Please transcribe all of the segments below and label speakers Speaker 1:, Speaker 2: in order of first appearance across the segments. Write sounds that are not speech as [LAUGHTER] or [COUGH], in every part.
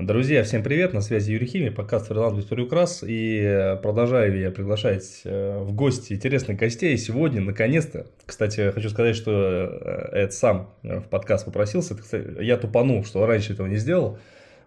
Speaker 1: Друзья, всем привет, на связи Юрий Химий, подкаст «Фриланс без приукрас», и э, продолжаю я приглашать э, в гости интересных гостей. Сегодня, наконец-то, кстати, хочу сказать, что э, Эд сам в подкаст попросился, я тупанул, что раньше этого не сделал.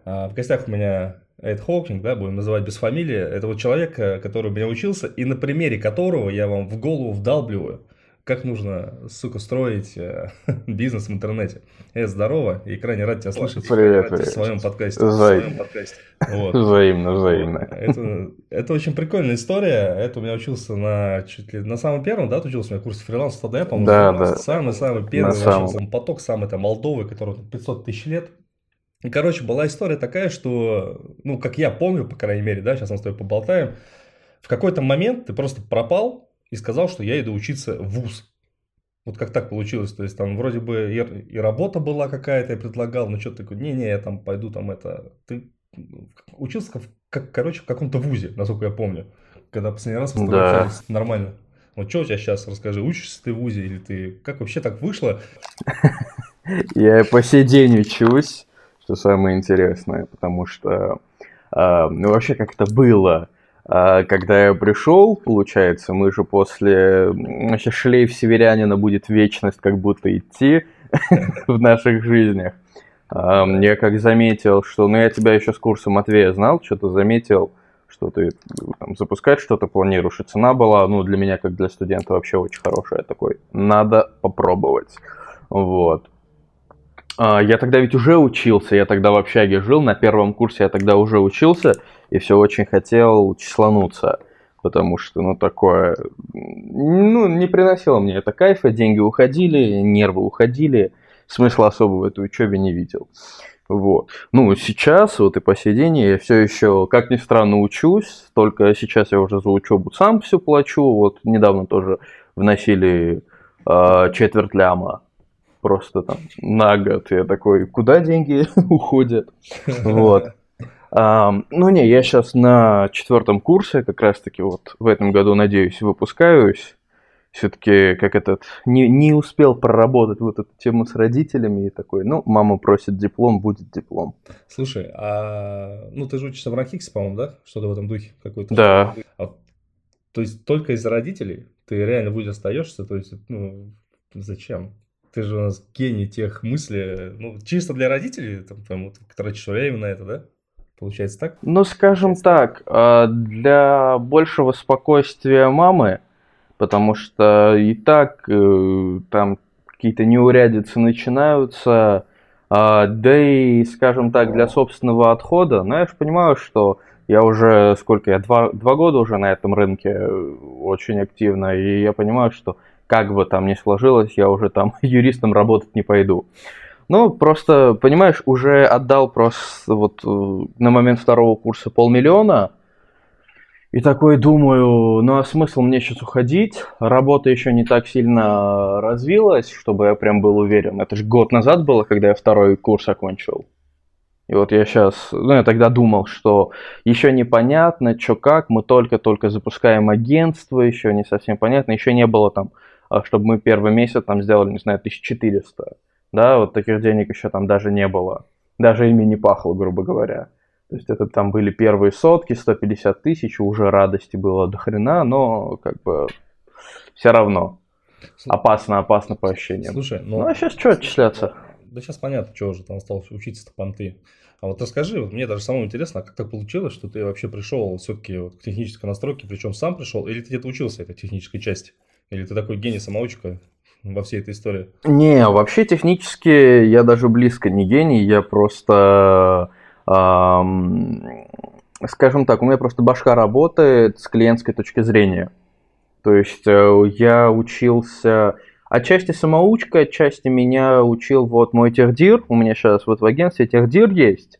Speaker 1: А, в гостях у меня Эд Хоукинг, да, будем называть без фамилии. Это вот человек, который у меня учился, и на примере которого я вам в голову вдалбливаю – как нужно, сука, строить э, [LAUGHS] бизнес в интернете. Э, здорово, и крайне рад тебя слышать
Speaker 2: привет, привет.
Speaker 1: в своем подкасте.
Speaker 2: Взаим. В своем подкасте. Вот. Взаимно, взаимно.
Speaker 1: Это, это очень прикольная история. Это у меня учился на чуть ли на самом первом, да, учился у меня курсе фриланс ТД, по-моему.
Speaker 2: Да, да.
Speaker 1: Самый-самый первый вообще поток, самый там Молдовы, который 500 тысяч лет. И, короче, была история такая, что, ну, как я помню, по крайней мере, да, сейчас мы с тобой поболтаем, в какой-то момент ты просто пропал, и сказал, что я иду учиться в ВУЗ. Вот как так получилось, то есть там вроде бы и, и работа была какая-то, я предлагал, но что-то такое, не-не, я там пойду там это, ты учился, в, как, короче, в каком-то ВУЗе, насколько я помню, когда последний раз мы да. нормально. Вот что у тебя сейчас, расскажи, учишься ты в ВУЗе или ты, как вообще так вышло? [LAUGHS]
Speaker 2: Я по сей день учусь, что самое интересное, потому что, а, ну вообще как это было, когда я пришел, получается, мы же после... Шлейф северянина будет вечность как будто идти [LAUGHS] в наших жизнях. Я как заметил, что... Ну, я тебя еще с курса Матвея знал, что-то заметил, что ты там, запускать что-то планируешь, и цена была, ну, для меня, как для студента, вообще очень хорошая. Такой, надо попробовать. Вот. А, я тогда ведь уже учился, я тогда в общаге жил, на первом курсе я тогда уже учился, и все очень хотел числануться, потому что, ну, такое, ну, не приносило мне это кайфа, деньги уходили, нервы уходили, смысла особого в этой учебе не видел. Вот. Ну, сейчас, вот и по сей день, я все еще, как ни странно, учусь, только сейчас я уже за учебу сам все плачу, вот недавно тоже вносили э, четверть ляма просто там на год. Я такой, куда деньги [LAUGHS] уходят? Вот. А, ну не, я сейчас на четвертом курсе, как раз таки вот в этом году, надеюсь, выпускаюсь. Все-таки как этот, не, не успел проработать вот эту тему с родителями и такой, ну, мама просит диплом, будет диплом.
Speaker 1: Слушай, а, ну ты же учишься в Ранхиксе, по-моему, да? Что-то в этом духе какой-то.
Speaker 2: Да.
Speaker 1: А, то есть только из-за родителей ты реально будешь остаешься, то есть, ну, зачем? Ты же у нас гений тех мыслей. Ну, чисто для родителей, там, там вот, тратишь время на это, да? Получается так?
Speaker 2: Ну, скажем так, а, для большего спокойствия мамы, потому что и так э, там какие-то неурядицы начинаются, а, да и, скажем так, для собственного отхода, но я же понимаю, что я уже, сколько я, два, два года уже на этом рынке э, очень активно, и я понимаю, что как бы там ни сложилось, я уже там [LAUGHS] юристом работать не пойду. Ну, просто, понимаешь, уже отдал просто вот э, на момент второго курса полмиллиона, и такой думаю, ну а смысл мне сейчас уходить? Работа еще не так сильно развилась, чтобы я прям был уверен. Это же год назад было, когда я второй курс окончил. И вот я сейчас, ну я тогда думал, что еще непонятно, что как, мы только-только запускаем агентство, еще не совсем понятно, еще не было там чтобы мы первый месяц там сделали, не знаю, 1400. Да, вот таких денег еще там даже не было. Даже ими не пахло, грубо говоря. То есть это там были первые сотки, 150 тысяч, уже радости было до хрена, но как бы все равно. Опасно, опасно по ощущениям.
Speaker 1: Слушай, ну...
Speaker 2: Ну а сейчас что отчисляться?
Speaker 1: Да сейчас понятно, что уже там осталось учиться-то понты. А вот расскажи, вот мне даже самому интересно, а как так получилось, что ты вообще пришел все-таки вот к технической настройке, причем сам пришел, или ты где-то учился этой технической части? Или ты такой гений-самоучка во всей этой истории?
Speaker 2: Не, вообще технически я даже близко не гений, я просто, эм, скажем так, у меня просто башка работает с клиентской точки зрения. То есть э, я учился, отчасти самоучка, отчасти меня учил вот мой техдир, у меня сейчас вот в агентстве техдир есть,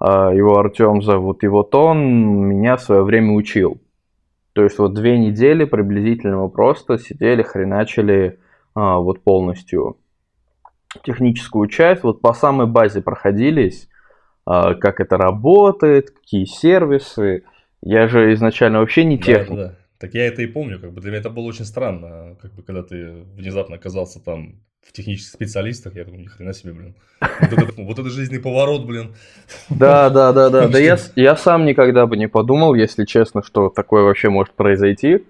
Speaker 2: а, его Артем зовут, и вот он меня в свое время учил. То есть вот две недели приблизительно мы просто сидели, хреначили а, вот полностью техническую часть, вот по самой базе проходились, а, как это работает, какие сервисы. Я же изначально вообще не техник. Да, да.
Speaker 1: Так я это и помню, как бы для меня это было очень странно, как бы когда ты внезапно оказался там в технических специалистах. Я думаю, ни хрена себе, блин. Вот это, вот это жизненный поворот, блин.
Speaker 2: Да, да, да, да. Да я, я сам никогда бы не подумал, если честно, что такое вообще может произойти.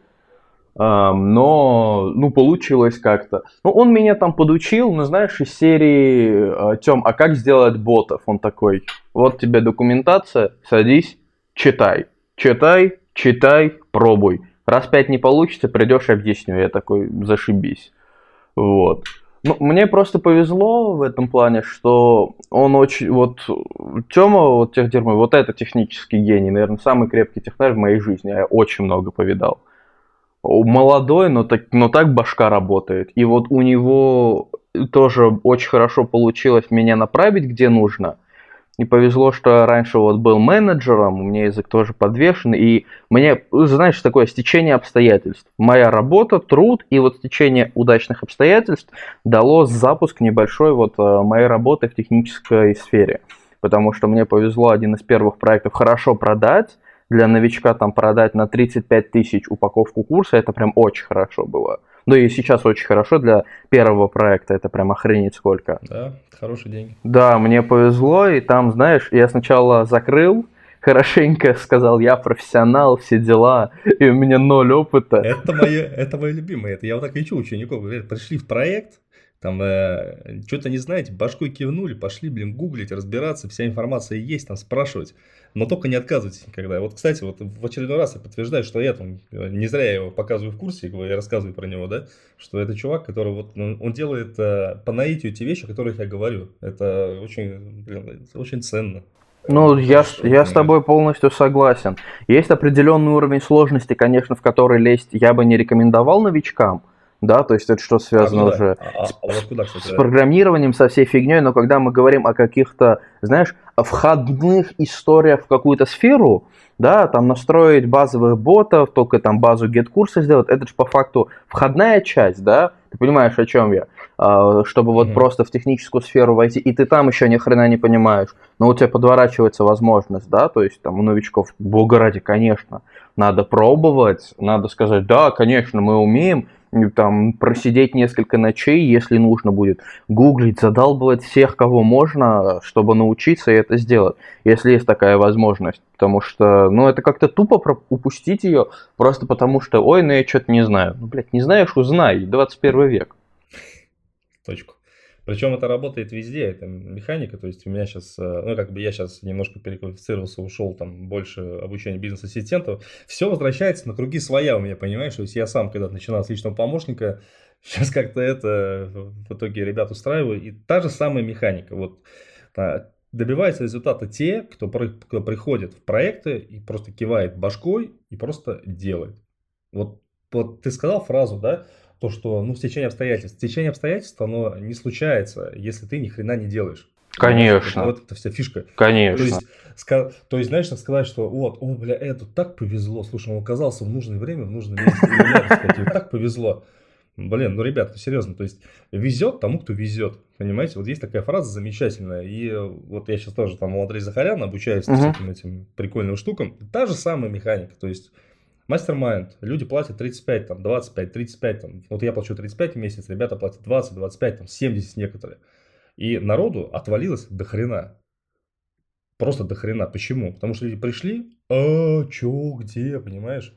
Speaker 2: Но, ну, получилось как-то. Ну, он меня там подучил, ну, знаешь, из серии а, Тем, а как сделать ботов? Он такой, вот тебе документация, садись, читай. Читай, читай, пробуй. Раз пять не получится, придешь, объясню. Я такой, зашибись. Вот. Ну, мне просто повезло в этом плане, что он очень, вот, Тёма, вот техдермой, вот это технический гений, наверное, самый крепкий технарь в моей жизни, я очень много повидал. Молодой, но так, но так башка работает. И вот у него тоже очень хорошо получилось меня направить где нужно. Не повезло, что раньше вот был менеджером, у меня язык тоже подвешен, и мне, знаешь, такое стечение обстоятельств. Моя работа, труд и вот стечение удачных обстоятельств дало запуск небольшой вот э, моей работы в технической сфере. Потому что мне повезло один из первых проектов хорошо продать, для новичка там продать на 35 тысяч упаковку курса, это прям очень хорошо было. Ну и сейчас очень хорошо для первого проекта, это прям охренеть сколько.
Speaker 1: Да, хорошие деньги.
Speaker 2: Да, мне повезло, и там, знаешь, я сначала закрыл, хорошенько сказал, я профессионал, все дела, и у меня ноль опыта.
Speaker 1: Это мое, это мое любимое, это я вот так учу учеников, говорят, пришли в проект, там э, что-то не знаете, башкой кивнули, пошли, блин, гуглить, разбираться, вся информация есть, там спрашивать но только не отказывайтесь никогда. Вот, кстати, вот в очередной раз я подтверждаю, что я там, не зря я его показываю в курсе, я рассказываю про него, да, что это чувак, который вот, ну, он делает э, по наитию те вещи, о которых я говорю. Это очень, блин, очень ценно.
Speaker 2: Ну, я, я с тобой полностью согласен. Есть определенный уровень сложности, конечно, в который лезть я бы не рекомендовал новичкам, да, то есть это что связано а, уже а, с, а вот куда, кстати, с программированием, со всей фигней, но когда мы говорим о каких-то, знаешь, входных историях в какую-то сферу, да, там настроить базовых ботов, только там базу get-курса сделать, это же по факту входная часть, да, ты понимаешь, о чем я, а, чтобы вот mm-hmm. просто в техническую сферу войти, и ты там еще ни хрена не понимаешь, но у тебя подворачивается возможность, да, то есть там у новичков, бога ради, конечно, надо пробовать, надо сказать, да, конечно, мы умеем, там просидеть несколько ночей, если нужно будет, гуглить, задалбывать всех, кого можно, чтобы научиться и это сделать, если есть такая возможность. Потому что, ну, это как-то тупо упустить ее, просто потому что, ой, ну я что-то не знаю. Ну, блядь, не знаешь, узнай, 21 век.
Speaker 1: Точку. Причем это работает везде, это механика, то есть у меня сейчас, э, ну как бы я сейчас немножко переквалифицировался, ушел там больше обучения бизнес-ассистентов, все возвращается на круги своя у меня, понимаешь, то есть я сам когда начинал с личного помощника, [LAUGHS] сейчас как-то это в итоге ребят устраиваю, и та же самая механика, вот а, добиваются результата те, кто, кто приходит в проекты и просто кивает башкой и просто делает. Вот, вот ты сказал фразу, да, то, что, ну, стечение обстоятельств. Стечение обстоятельств, оно не случается, если ты ни хрена не делаешь.
Speaker 2: Конечно.
Speaker 1: Вот, это вся фишка.
Speaker 2: Конечно.
Speaker 1: То есть, ска- то есть, знаешь, сказать, что вот, о, бля, это так повезло. Слушай, он оказался в нужное время, в нужном месте. И так повезло. Блин, ну, ребят, ну, серьезно, то есть, везет тому, кто везет. Понимаете, вот есть такая фраза замечательная. И вот я сейчас тоже там у Андрея Захаряна обучаюсь uh-huh. всяким этим прикольным штукам. Та же самая механика. То есть, Мастер-майнд. Люди платят 35, там, 25, 35. Там. Вот я плачу 35 в месяц, ребята платят 20, 25, там, 70 некоторые. И народу отвалилось до хрена. Просто до хрена. Почему? Потому что люди пришли, а, чё, где, понимаешь?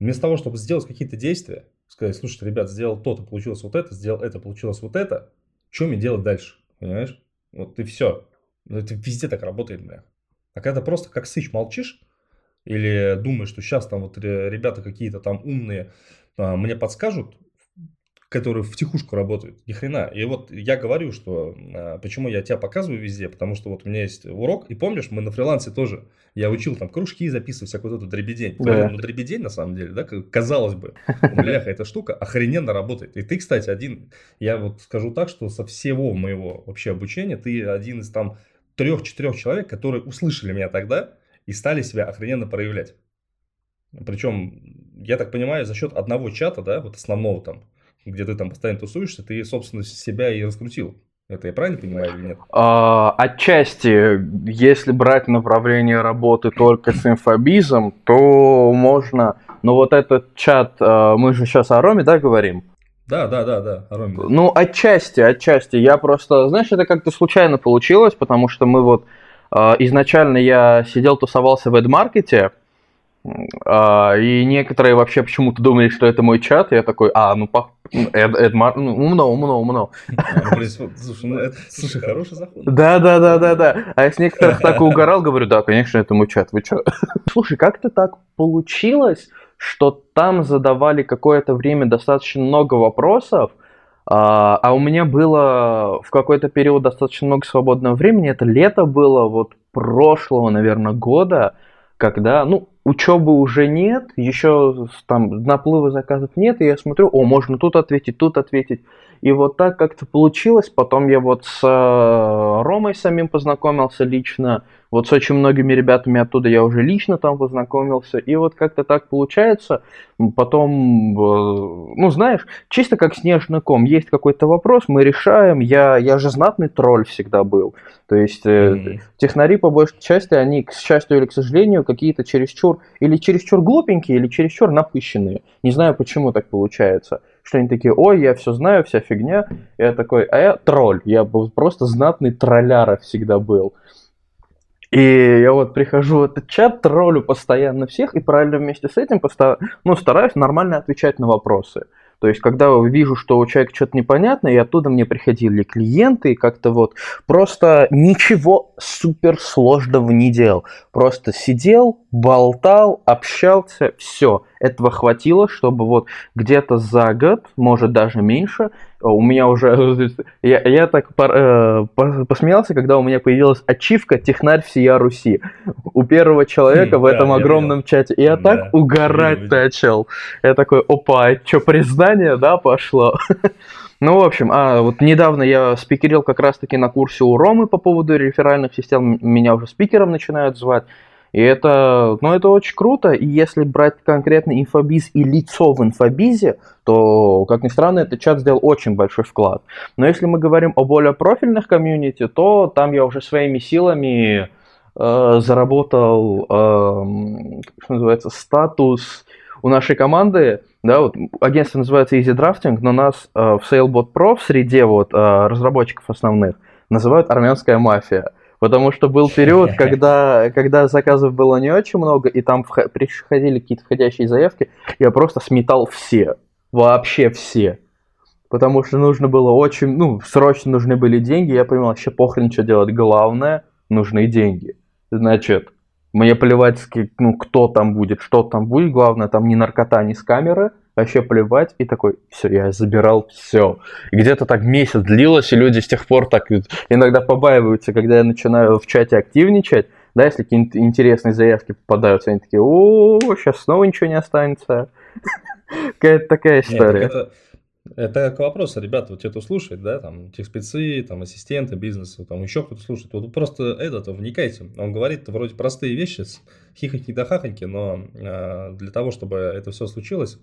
Speaker 1: Вместо того, чтобы сделать какие-то действия, сказать, слушайте, ребят, сделал то-то, получилось вот это, сделал это, получилось вот это, что мне делать дальше, понимаешь? Вот и все. Это везде так работает, бля. А когда просто как сыч молчишь, или думаешь, что сейчас там вот ребята какие-то там умные а, мне подскажут, которые в тихушку работают. Ни хрена. И вот я говорю, что а, почему я тебя показываю везде, потому что вот у меня есть урок, и помнишь, мы на фрилансе тоже, я учил там кружки записывать, всякую вот эту дребедень. Да. Ну, дребедень на самом деле, да, казалось бы, [LAUGHS] бляха, эта штука охрененно работает. И ты, кстати, один, я вот скажу так, что со всего моего вообще обучения, ты один из там трех-четырех человек, которые услышали меня тогда, и стали себя охрененно проявлять. Причем, я так понимаю, за счет одного чата, да, вот основного там, где ты там постоянно тусуешься, ты, собственно, себя и раскрутил. Это я правильно понимаю или нет?
Speaker 2: А, отчасти, если брать направление работы только с инфобизом, то можно... Но вот этот чат, а, мы же сейчас о Роме, да, говорим?
Speaker 1: Да, да, да, да,
Speaker 2: Роме. Ну, отчасти, отчасти. Я просто, знаешь, это как-то случайно получилось, потому что мы вот э, изначально я сидел, тусовался в эдмаркете, а, и некоторые вообще почему-то думали, что это мой чат. И я такой, а, ну, пах... Эд, Эдмар... ну умно, умно, умно.
Speaker 1: Слушай, ну, это, слушай, хороший заход.
Speaker 2: Да, да, да, да, да. А я с некоторых так и угорал, говорю, да, конечно, это мой чат, вы чё? [LAUGHS] Слушай, как-то так получилось, что там задавали какое-то время достаточно много вопросов, а, а у меня было в какой-то период достаточно много свободного времени. Это лето было вот прошлого, наверное, года, когда, ну, учебы уже нет, еще там наплыва заказов нет, и я смотрю, о, можно тут ответить, тут ответить. И вот так как-то получилось. Потом я вот с э, Ромой самим познакомился лично, вот с очень многими ребятами оттуда я уже лично там познакомился. И вот как-то так получается. Потом, э, ну знаешь, чисто как снежный ком. Есть какой-то вопрос, мы решаем. Я, я же знатный тролль всегда был. То есть mm-hmm. технари по большей части, они, к счастью или к сожалению, какие-то чересчур, или чересчур глупенькие, или чересчур напыщенные. Не знаю, почему так получается. Что они такие, ой, я все знаю, вся фигня. Я такой, а я тролль. Я был просто знатный тролляра всегда был. И я вот прихожу в этот чат, троллю постоянно всех, и параллельно вместе с этим поста... ну, стараюсь нормально отвечать на вопросы. То есть, когда вижу, что у человека что-то непонятно, и оттуда мне приходили клиенты, и как-то вот просто ничего суперсложного не делал. Просто сидел, болтал, общался, все. Этого хватило, чтобы вот где-то за год, может даже меньше, у меня уже... [LAUGHS] Я, я так э, посмеялся, когда у меня появилась ачивка «Технарь всея Руси» у первого человека в этом огромном чате. И я так угорать начал. Я такой, опа, что, признание, да, пошло? [LAUGHS] Ну, в общем, а вот недавно я спикерил как раз-таки на курсе у Ромы по поводу реферальных систем. Меня уже спикером начинают звать. И это, ну, это очень круто. И если брать конкретно инфобиз и лицо в инфобизе, то, как ни странно, этот чат сделал очень большой вклад. Но если мы говорим о более профильных комьюнити, то там я уже своими силами э, заработал, э, что называется, статус у нашей команды. Да, вот агентство называется Easy Drafting, но нас э, в SailBot Pro в среде вот, э, разработчиков основных называют армянская мафия. Потому что был период, [LAUGHS] когда, когда заказов было не очень много, и там приходили какие-то входящие заявки, я просто сметал все. Вообще все. Потому что нужно было очень, ну, срочно нужны были деньги. Я понимал, вообще похрен, что делать. Главное, нужны деньги. Значит, мне плевать, ну, кто там будет, что там будет. Главное, там ни наркота, ни с камеры вообще плевать, и такой, все, я забирал все. И где-то так месяц длилось, и люди с тех пор так иногда побаиваются, когда я начинаю в чате активничать, да, если какие-то интересные заявки попадаются, они такие, о, сейчас снова ничего не останется. [LAUGHS] Какая-то такая история.
Speaker 1: Это к вопросу, ребята, вот те, кто слушает, да, там, тех спецы, там, ассистенты бизнеса, там, еще кто-то слушает, вот просто этот, вникайте. Он говорит вроде простые вещи, хихоньки да хахоньки, но э, для того, чтобы это все случилось,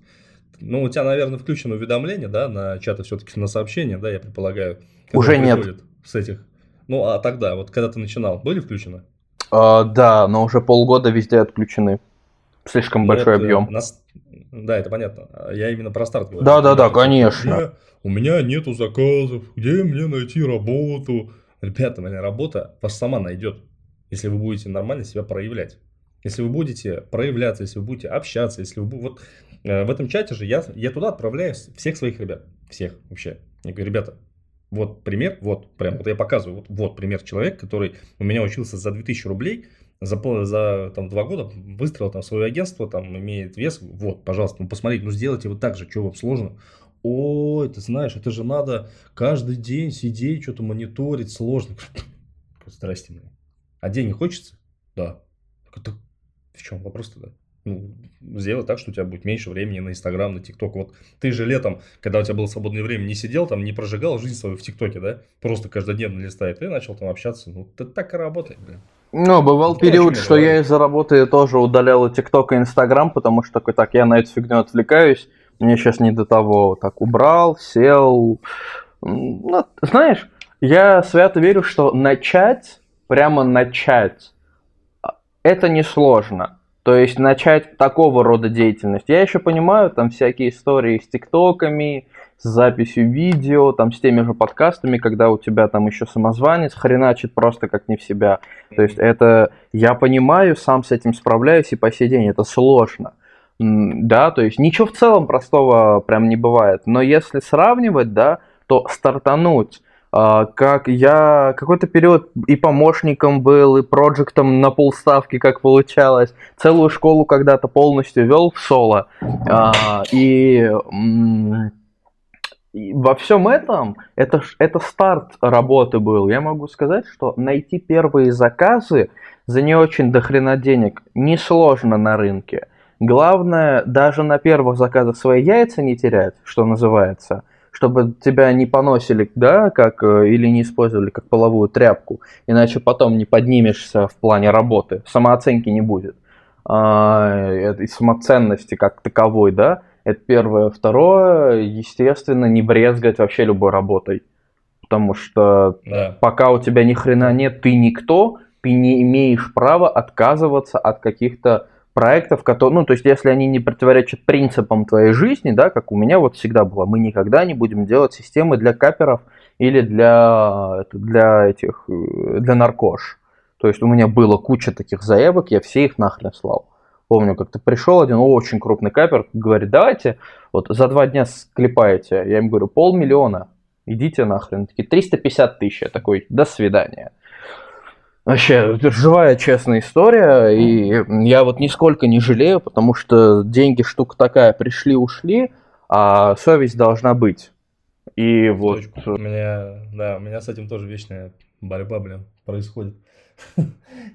Speaker 1: ну, у тебя, наверное, включено уведомление, да, на чаты все-таки на сообщения, да, я предполагаю.
Speaker 2: Уже нет.
Speaker 1: С этих. Ну, а тогда, вот когда ты начинал, были включены?
Speaker 2: А, да, но уже полгода везде отключены. Слишком ну, большой это, объем. Нас...
Speaker 1: Да, это понятно. Я именно про старт говорю.
Speaker 2: Да, да, да, конечно.
Speaker 1: У меня, у меня нету заказов. Где мне найти работу? Ребята, моя работа вас сама найдет, если вы будете нормально себя проявлять. Если вы будете проявляться, если вы будете общаться, если вы вот Э, в этом чате же я, я туда отправляю всех своих ребят. Всех вообще. Я говорю, ребята, вот пример, вот, прям, вот я показываю, вот, вот пример человека, который у меня учился за 2000 рублей, за, за там, два года выстроил там свое агентство, там имеет вес, вот, пожалуйста, ну посмотрите, ну сделайте вот так же, что вам сложно. Ой, ты знаешь, это же надо каждый день сидеть, что-то мониторить, сложно. [LAUGHS] Здрасте мне. А денег хочется? Да. В чем вопрос тогда? Ну, сделать так, что у тебя будет меньше времени на Инстаграм, на ТикТок. Вот ты же летом, когда у тебя было свободное время, не сидел там, не прожигал жизнь свою в ТикТоке, да? Просто каждодневно листает. Ты начал там общаться. Ну, это так и работает, блин.
Speaker 2: Ну, бывал ну, период, что я из-за работы тоже удалял и ТикТок, и Инстаграм, потому что такой, так, я на эту фигню отвлекаюсь, мне сейчас не до того. Так, убрал, сел. Ну, знаешь, я свято верю, что начать, прямо начать, а, это несложно. То есть начать такого рода деятельность. Я еще понимаю там всякие истории с тиктоками, с записью видео, там с теми же подкастами, когда у тебя там еще самозванец хреначит просто как не в себя. То есть это, я понимаю, сам с этим справляюсь и по сей день это сложно. Да, то есть ничего в целом простого прям не бывает. Но если сравнивать, да, то стартануть как я какой-то период и помощником был, и проектом на полставки, как получалось. Целую школу когда-то полностью вел в соло. А, и, и во всем этом, это, это старт работы был. Я могу сказать, что найти первые заказы за не очень дохрена денег несложно на рынке. Главное, даже на первых заказах свои яйца не терять, что называется – чтобы тебя не поносили, да, как, э, или не использовали как половую тряпку, иначе потом не поднимешься в плане работы, самооценки не будет, а, и самоценности как таковой, да, это первое. Второе, естественно, не брезгать вообще любой работой, потому что да. пока у тебя ни хрена нет, ты никто, ты не имеешь права отказываться от каких-то проектов, которые, ну, то есть, если они не противоречат принципам твоей жизни, да, как у меня вот всегда было, мы никогда не будем делать системы для каперов или для, для этих, для наркош. То есть, у меня было куча таких заявок, я все их нахрен слал. Помню, как-то пришел один очень крупный капер, говорит, давайте, вот за два дня склепаете. Я им говорю, полмиллиона, идите нахрен. Такие 350 тысяч. Я такой, до свидания. Вообще, живая, честная история, и я вот нисколько не жалею, потому что деньги штука такая, пришли-ушли, а совесть должна быть. И вот...
Speaker 1: У меня, да, у меня с этим тоже вечная борьба, блин, происходит.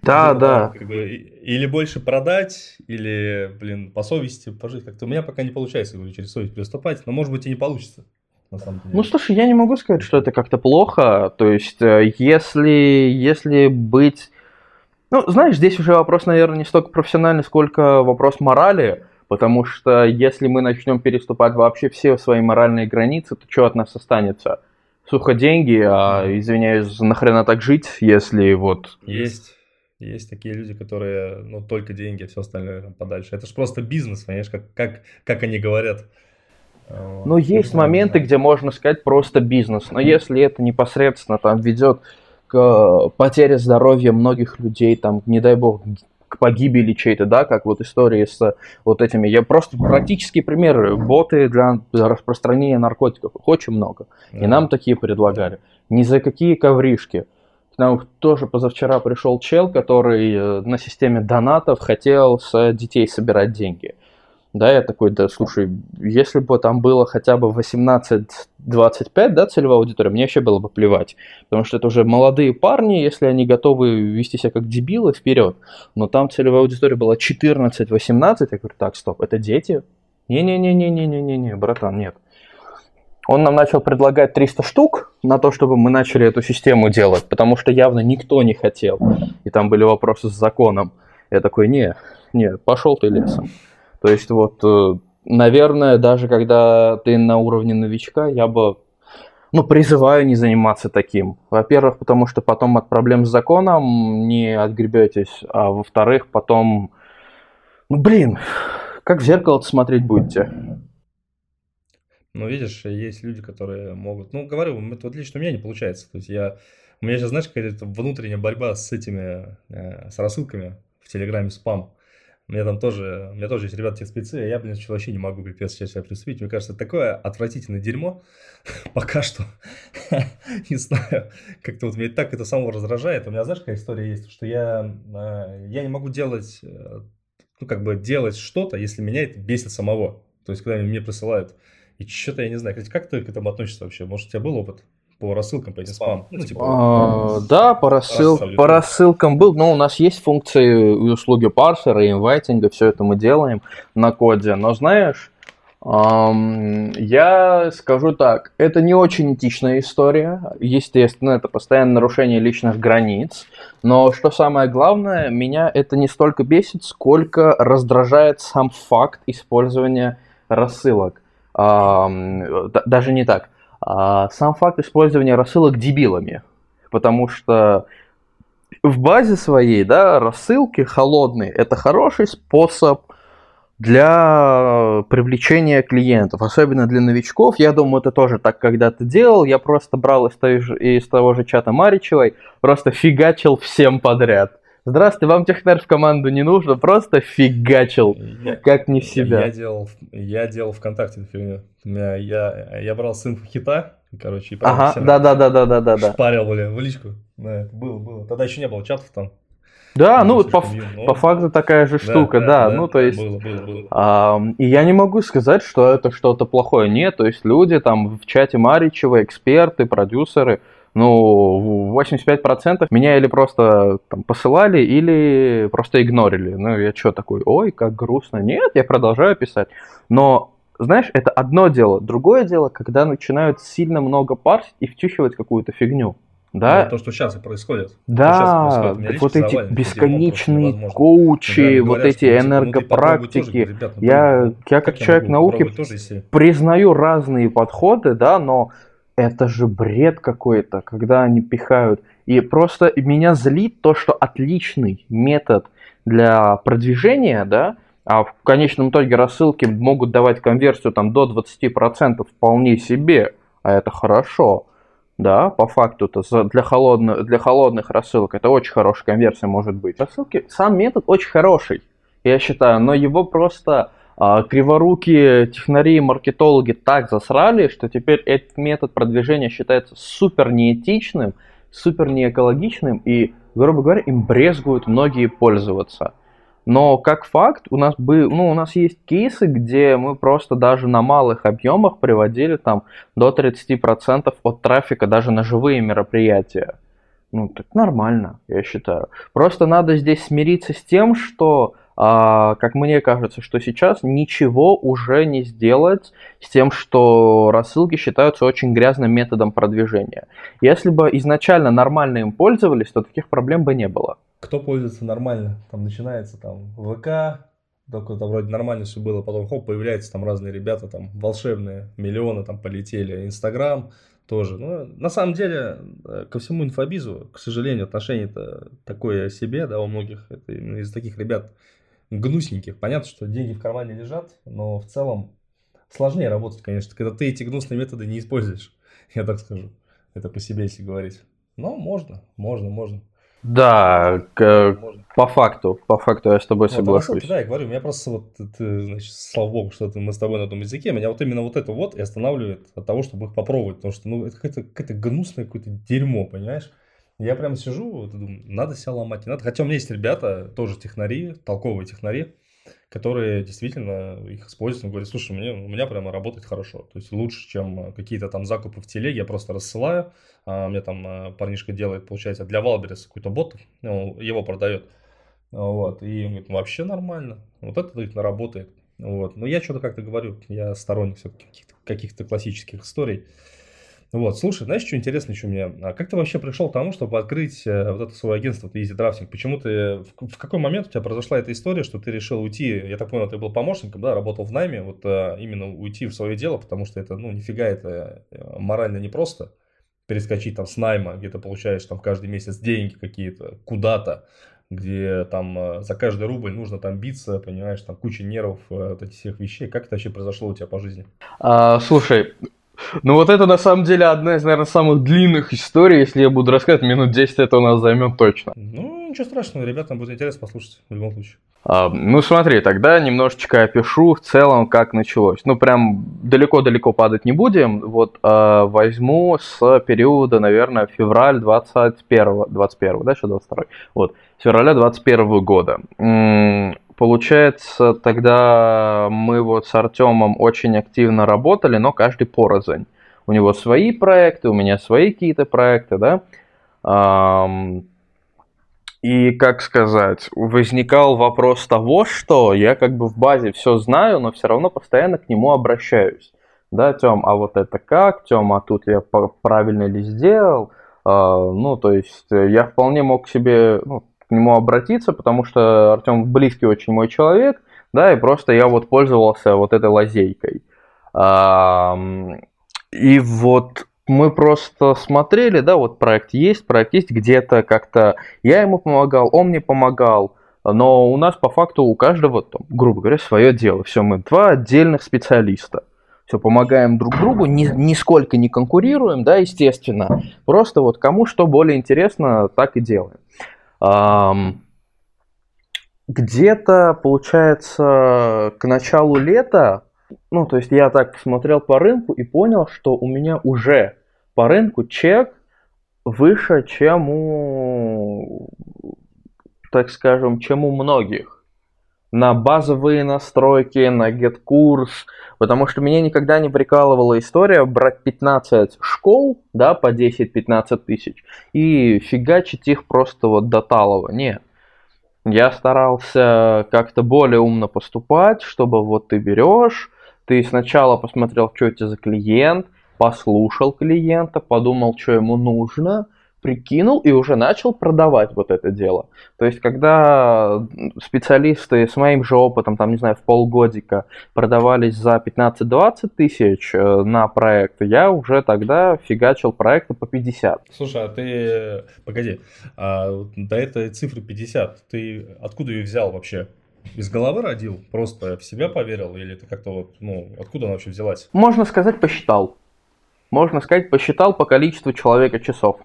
Speaker 2: Да, да.
Speaker 1: или больше продать, или, блин, по совести пожить. Как-то у меня пока не получается, говорю, через совесть переступать, но может быть и не получится
Speaker 2: на самом деле. Ну, слушай, я не могу сказать, что это как-то плохо. То есть, э, если, если быть... Ну, знаешь, здесь уже вопрос, наверное, не столько профессиональный, сколько вопрос морали. Потому что если мы начнем переступать вообще все свои моральные границы, то что от нас останется? Сухо деньги, а, извиняюсь, нахрена так жить, если вот...
Speaker 1: Есть. Есть такие люди, которые, ну, только деньги, а все остальное подальше. Это же просто бизнес, понимаешь, как, как, как они говорят.
Speaker 2: Ну, есть моменты, где можно сказать просто бизнес, но если это непосредственно там ведет к э, потере здоровья многих людей, там, не дай бог, к погибели чей-то, да, как вот истории с вот этими. Я просто практические примеры. Боты для распространения наркотиков. Их очень много. И нам такие предлагали. Ни за какие ковришки. К нам тоже позавчера пришел чел, который э, на системе донатов хотел с детей собирать деньги. Да, я такой, да, слушай, если бы там было хотя бы 18-25, да, целевая аудитория, мне вообще было бы плевать. Потому что это уже молодые парни, если они готовы вести себя как дебилы, вперед. Но там целевая аудитория была 14-18, я говорю, так, стоп, это дети? Не-не-не-не-не-не-не, братан, нет. Он нам начал предлагать 300 штук на то, чтобы мы начали эту систему делать, потому что явно никто не хотел. И там были вопросы с законом. Я такой, не, не, пошел ты лесом. То есть вот, э, наверное, даже когда ты на уровне новичка, я бы ну, призываю не заниматься таким. Во-первых, потому что потом от проблем с законом не отгребетесь, а во-вторых, потом, ну, блин, как в зеркало смотреть будете?
Speaker 1: Ну, видишь, есть люди, которые могут... Ну, говорю, это вот лично у меня не получается. То есть я... У меня сейчас, знаешь, какая-то внутренняя борьба с этими, э, с рассылками в Телеграме спам. У меня там тоже, у меня тоже есть ребята спецы, а я, блин, что вообще не могу пипец сейчас себя приступить. Мне кажется, это такое отвратительное дерьмо [LAUGHS] пока что. [LAUGHS] не знаю, как-то вот меня так это само раздражает. У меня, знаешь, какая история есть, что я, а, я не могу делать, э, ну, как бы делать что-то, если меня это бесит самого. То есть, когда мне присылают. И что-то я не знаю. Как ты к этому относишься вообще? Может, у тебя был опыт? По рассылкам, по этим спам. Ну,
Speaker 2: типа, а, да, по, рассыл... по рассылкам был, но у нас есть функции и услуги парсера, и инвайтинга, все это мы делаем на коде. Но знаешь, эм, я скажу так, это не очень этичная история. Естественно, это постоянное нарушение личных границ. Но что самое главное, меня это не столько бесит, сколько раздражает сам факт использования рассылок. Эм, даже не так а сам факт использования рассылок дебилами. Потому что в базе своей, да, рассылки холодные – это хороший способ для привлечения клиентов, особенно для новичков. Я думаю, ты тоже так когда-то делал. Я просто брал из, той же, из того же чата Маричевой, просто фигачил всем подряд. Здравствуйте, вам технарь в команду не нужно, просто фигачил, я, как не в себя.
Speaker 1: Я делал, я делал ВКонтакте эту фигню. Я, я, я брал сын хита, короче, и
Speaker 2: ага, да, да, да, да, да, да, да.
Speaker 1: Шпарил, блин, в личку. Да, это было, было. Тогда еще не было чатов там.
Speaker 2: Да, ну вот по, по факту такая же штука, да, да, да ну то есть, было, было, было. А, и я не могу сказать, что это что-то плохое, нет, то есть люди там в чате Маричева, эксперты, продюсеры, ну, 85% меня или просто там, посылали, или просто игнорили. Ну, я что такой, ой, как грустно. Нет, я продолжаю писать. Но, знаешь, это одно дело. Другое дело, когда начинают сильно много парсить и втюхивать какую-то фигню. Да?
Speaker 1: Ну, то, что сейчас и происходит.
Speaker 2: Да, происходит. вот эти бесконечные коучи, вот говорят, эти энергопрактики. Ну, ребят, ну, я, я как, как человек науки признаю разные подходы, да, но это же бред какой-то, когда они пихают. И просто меня злит то, что отличный метод для продвижения, да, а в конечном итоге рассылки могут давать конверсию там до 20% вполне себе, а это хорошо, да, по факту-то для, холодно, для холодных рассылок это очень хорошая конверсия может быть. Рассылки, сам метод очень хороший, я считаю, но его просто криворукие технари и маркетологи так засрали, что теперь этот метод продвижения считается супер неэтичным, супер неэкологичным и, грубо говоря, им брезгуют многие пользоваться. Но как факт, у нас, бы, ну, у нас есть кейсы, где мы просто даже на малых объемах приводили там до 30% от трафика даже на живые мероприятия. Ну, так нормально, я считаю. Просто надо здесь смириться с тем, что а, как мне кажется, что сейчас ничего уже не сделать с тем, что рассылки считаются очень грязным методом продвижения. Если бы изначально нормально им пользовались, то таких проблем бы не было.
Speaker 1: Кто пользуется нормально? Там начинается там ВК, только там вроде нормально все было, потом хоп, появляются там разные ребята, там волшебные, миллионы там полетели, Инстаграм тоже. Но на самом деле э, ко всему инфобизу, к сожалению, отношение-то такое себе, да, у многих, это из таких ребят гнусненьких. Понятно, что деньги в кармане лежат, но в целом сложнее работать, конечно, когда ты эти гнусные методы не используешь, [LAUGHS] я так скажу. Это по себе, если говорить. Но можно, можно, можно.
Speaker 2: Да, к, по факту, по факту я с тобой вот, соглашусь.
Speaker 1: Да, я говорю, у меня просто вот, ты, значит, слава богу, что мы с тобой на одном языке, меня вот именно вот это вот и останавливает от того, чтобы их попробовать, потому что, ну, это какое-то, какое-то гнусное какое-то дерьмо, понимаешь? Я прям сижу, вот, думаю, надо себя ломать, не надо. Хотя у меня есть ребята, тоже технари, толковые технари, которые действительно их используют. Говорят, слушай, мне, у меня прямо работает хорошо. То есть лучше, чем какие-то там закупы в телеге. Я просто рассылаю. А мне там а, парнишка делает, получается, для Wildberries какой-то бот, ну, его продает. Вот. И он говорит, «Ну, вообще нормально. Вот это говорит, работает. Вот. Но я что-то как-то говорю, я сторонник все-таки каких-то, каких-то классических историй. Вот, слушай, знаешь, что интересно еще мне? А как ты вообще пришел к тому, чтобы открыть э, вот это свое агентство Easy Drafting? Почему ты, в, в какой момент у тебя произошла эта история, что ты решил уйти, я так понял, ты был помощником, да, работал в найме, вот а, именно уйти в свое дело, потому что это, ну, нифига это э, морально непросто, перескочить там с найма, где ты получаешь там каждый месяц деньги какие-то, куда-то, где там за каждый рубль нужно там биться, понимаешь, там куча нервов, вот этих всех вещей. Как это вообще произошло у тебя по жизни?
Speaker 2: А, слушай, ну вот это на самом деле одна из, наверное, самых длинных историй. Если я буду рассказывать, минут 10 это у нас займет точно.
Speaker 1: Ну, ничего страшного, ребятам будет интересно послушать в любом случае.
Speaker 2: А, ну смотри, тогда немножечко опишу в целом, как началось. Ну прям далеко-далеко падать не будем. Вот а, возьму с периода, наверное, февраль 21, 21, да, еще 22. Вот, с февраля 21 года. Получается, тогда мы вот с Артемом очень активно работали, но каждый порознь. У него свои проекты, у меня свои какие-то проекты, да. И, как сказать, возникал вопрос того, что я как бы в базе все знаю, но все равно постоянно к нему обращаюсь. Да, Тем, а вот это как? Тем, а тут я правильно ли сделал? А, ну, то есть я вполне мог себе, ну, к нему обратиться, потому что Артем близкий очень мой человек, да, и просто я вот пользовался вот этой лазейкой. И вот мы просто смотрели, да, вот проект есть, проект есть, где-то как-то я ему помогал, он мне помогал, но у нас по факту у каждого, там, грубо говоря, свое дело. Все, мы два отдельных специалиста. Все, помогаем друг другу, ни, нисколько не конкурируем, да, естественно. Просто вот кому что более интересно, так и делаем. Где-то, получается, к началу лета, ну, то есть я так смотрел по рынку и понял, что у меня уже по рынку чек выше, чем у, так скажем, чем у многих. На базовые настройки, на get-курс, потому что меня никогда не прикалывала история брать 15 школ, да, по 10-15 тысяч, и фигачить их просто вот до талого. Нет. Я старался как-то более умно поступать, чтобы вот ты берешь, ты сначала посмотрел, что это за клиент, послушал клиента, подумал, что ему нужно, прикинул и уже начал продавать вот это дело. То есть, когда специалисты с моим же опытом, там, не знаю, в полгодика продавались за 15-20 тысяч э, на проект, я уже тогда фигачил проекты по 50.
Speaker 1: Слушай, а ты, погоди, а до этой цифры 50, ты откуда ее взял вообще? Из головы родил? Просто в себя поверил? Или ты как-то вот, ну, откуда она вообще взялась?
Speaker 2: Можно сказать, посчитал. Можно сказать, посчитал по количеству человека часов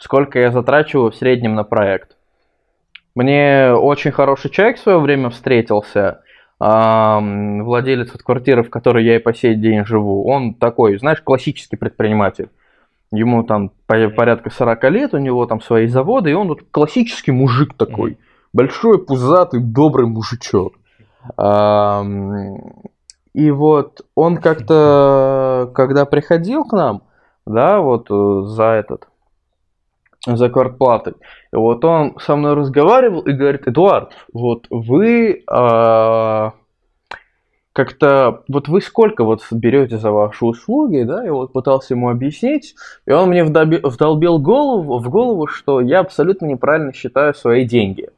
Speaker 2: сколько я затрачиваю в среднем на проект. Мне очень хороший человек в свое время встретился, владелец вот квартиры, в которой я и по сей день живу. Он такой, знаешь, классический предприниматель. Ему там порядка 40 лет, у него там свои заводы, и он вот классический мужик такой. Большой, пузатый, добрый мужичок. И вот он как-то, когда приходил к нам, да, вот э, за этот, за квартплатой. И вот он со мной разговаривал и говорит, Эдуард, вот вы а, как-то, вот вы сколько вот берете за ваши услуги, да, и вот пытался ему объяснить, и он мне вдоби, вдолбил голову, в голову, что я абсолютно неправильно считаю свои деньги.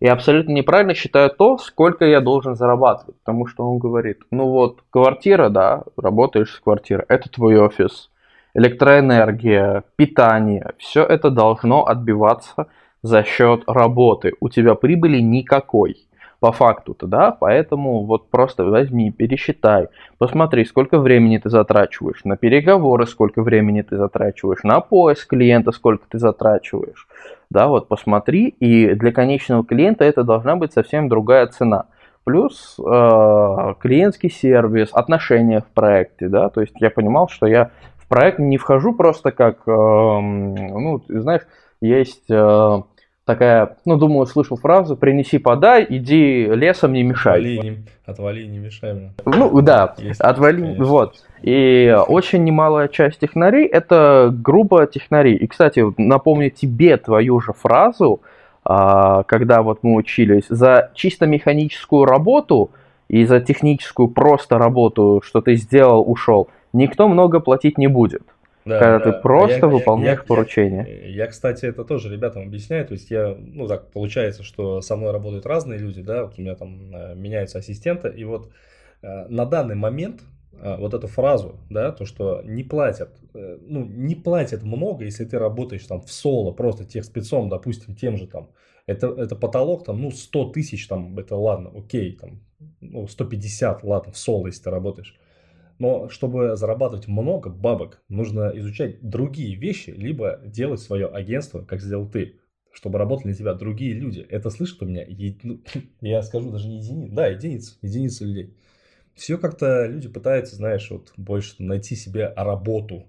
Speaker 2: Я абсолютно неправильно считаю то, сколько я должен зарабатывать, потому что он говорит, ну вот, квартира, да, работаешь с квартирой, это твой офис, электроэнергия, питание, все это должно отбиваться за счет работы. У тебя прибыли никакой. По факту-то, да, поэтому вот просто возьми, пересчитай, посмотри, сколько времени ты затрачиваешь, на переговоры сколько времени ты затрачиваешь, на поиск клиента сколько ты затрачиваешь, да, вот посмотри, и для конечного клиента это должна быть совсем другая цена. Плюс э, клиентский сервис, отношения в проекте, да, то есть я понимал, что я проект не вхожу просто как, э, ну, знаешь, есть э, такая, ну, думаю, слышал фразу «принеси, подай, иди лесом, не мешай».
Speaker 1: Отвали, не, отвали, не мешай мне.
Speaker 2: Ну, да, есть, отвали, конечно. вот. И очень немалая часть технарей – это грубо технари. И, кстати, напомню тебе твою же фразу, а, когда вот мы учились, за чисто механическую работу и за техническую просто работу, что ты сделал, ушел – никто много платить не будет. Да, когда да. ты просто я, выполняешь я, поручения.
Speaker 1: Я, я, кстати, это тоже ребятам объясняю. То есть я, ну так получается, что со мной работают разные люди, да, вот у меня там э, меняются ассистенты, и вот э, на данный момент э, вот эту фразу, да, то, что не платят, ну, не платят много, если ты работаешь там в соло, просто тех спецом, допустим, тем же там, это, это потолок там, ну, 100 тысяч там, это ладно, окей, там, ну, 150, ладно, в соло, если ты работаешь. Но чтобы зарабатывать много бабок, нужно изучать другие вещи, либо делать свое агентство, как сделал ты, чтобы работали на тебя другие люди. Это слышит у меня? Е... Ну, [LAUGHS] я скажу даже не единиц, да, единиц, единицы людей. Все как-то люди пытаются, знаешь, вот больше найти себе работу.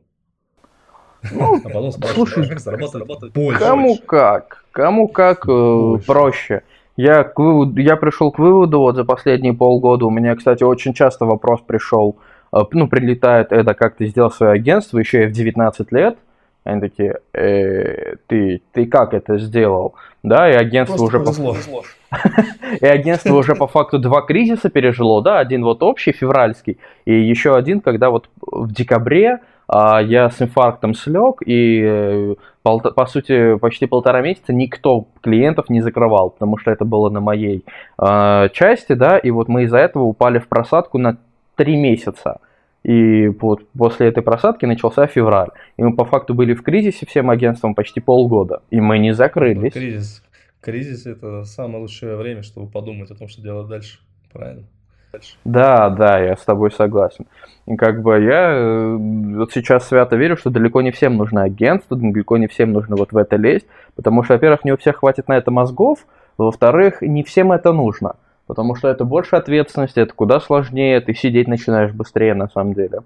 Speaker 2: Ну, [LAUGHS] а потом слушай, как зарабатывать больше. Кому как, кому как э, больше. проще. Я, к выводу, я пришел к выводу вот за последние полгода, у меня, кстати, очень часто вопрос пришел, а, ну, прилетает это, как ты сделал свое агентство, еще и в 19 лет, они такие, э, ты, ты как это сделал? Да, и агентство Просто уже повезло. [LAUGHS] И агентство уже по факту два кризиса пережило, да, один вот общий, февральский, и еще один, когда вот в декабре а, я с инфарктом слег, и э, по сути почти полтора месяца никто клиентов не закрывал, потому что это было на моей а, части, да, и вот мы из-за этого упали в просадку на три месяца. И вот после этой просадки начался февраль. И мы по факту были в кризисе всем агентством почти полгода. И мы не закрылись.
Speaker 1: Кризис, Кризис – это самое лучшее время, чтобы подумать о том, что делать дальше. Правильно?
Speaker 2: Дальше. Да, да, я с тобой согласен. И как бы я э, вот сейчас свято верю, что далеко не всем нужно агентство, далеко не всем нужно вот в это лезть, потому что, во-первых, не у всех хватит на это мозгов, во-вторых, не всем это нужно. Потому что это больше ответственности, это куда сложнее, ты сидеть начинаешь быстрее на самом деле.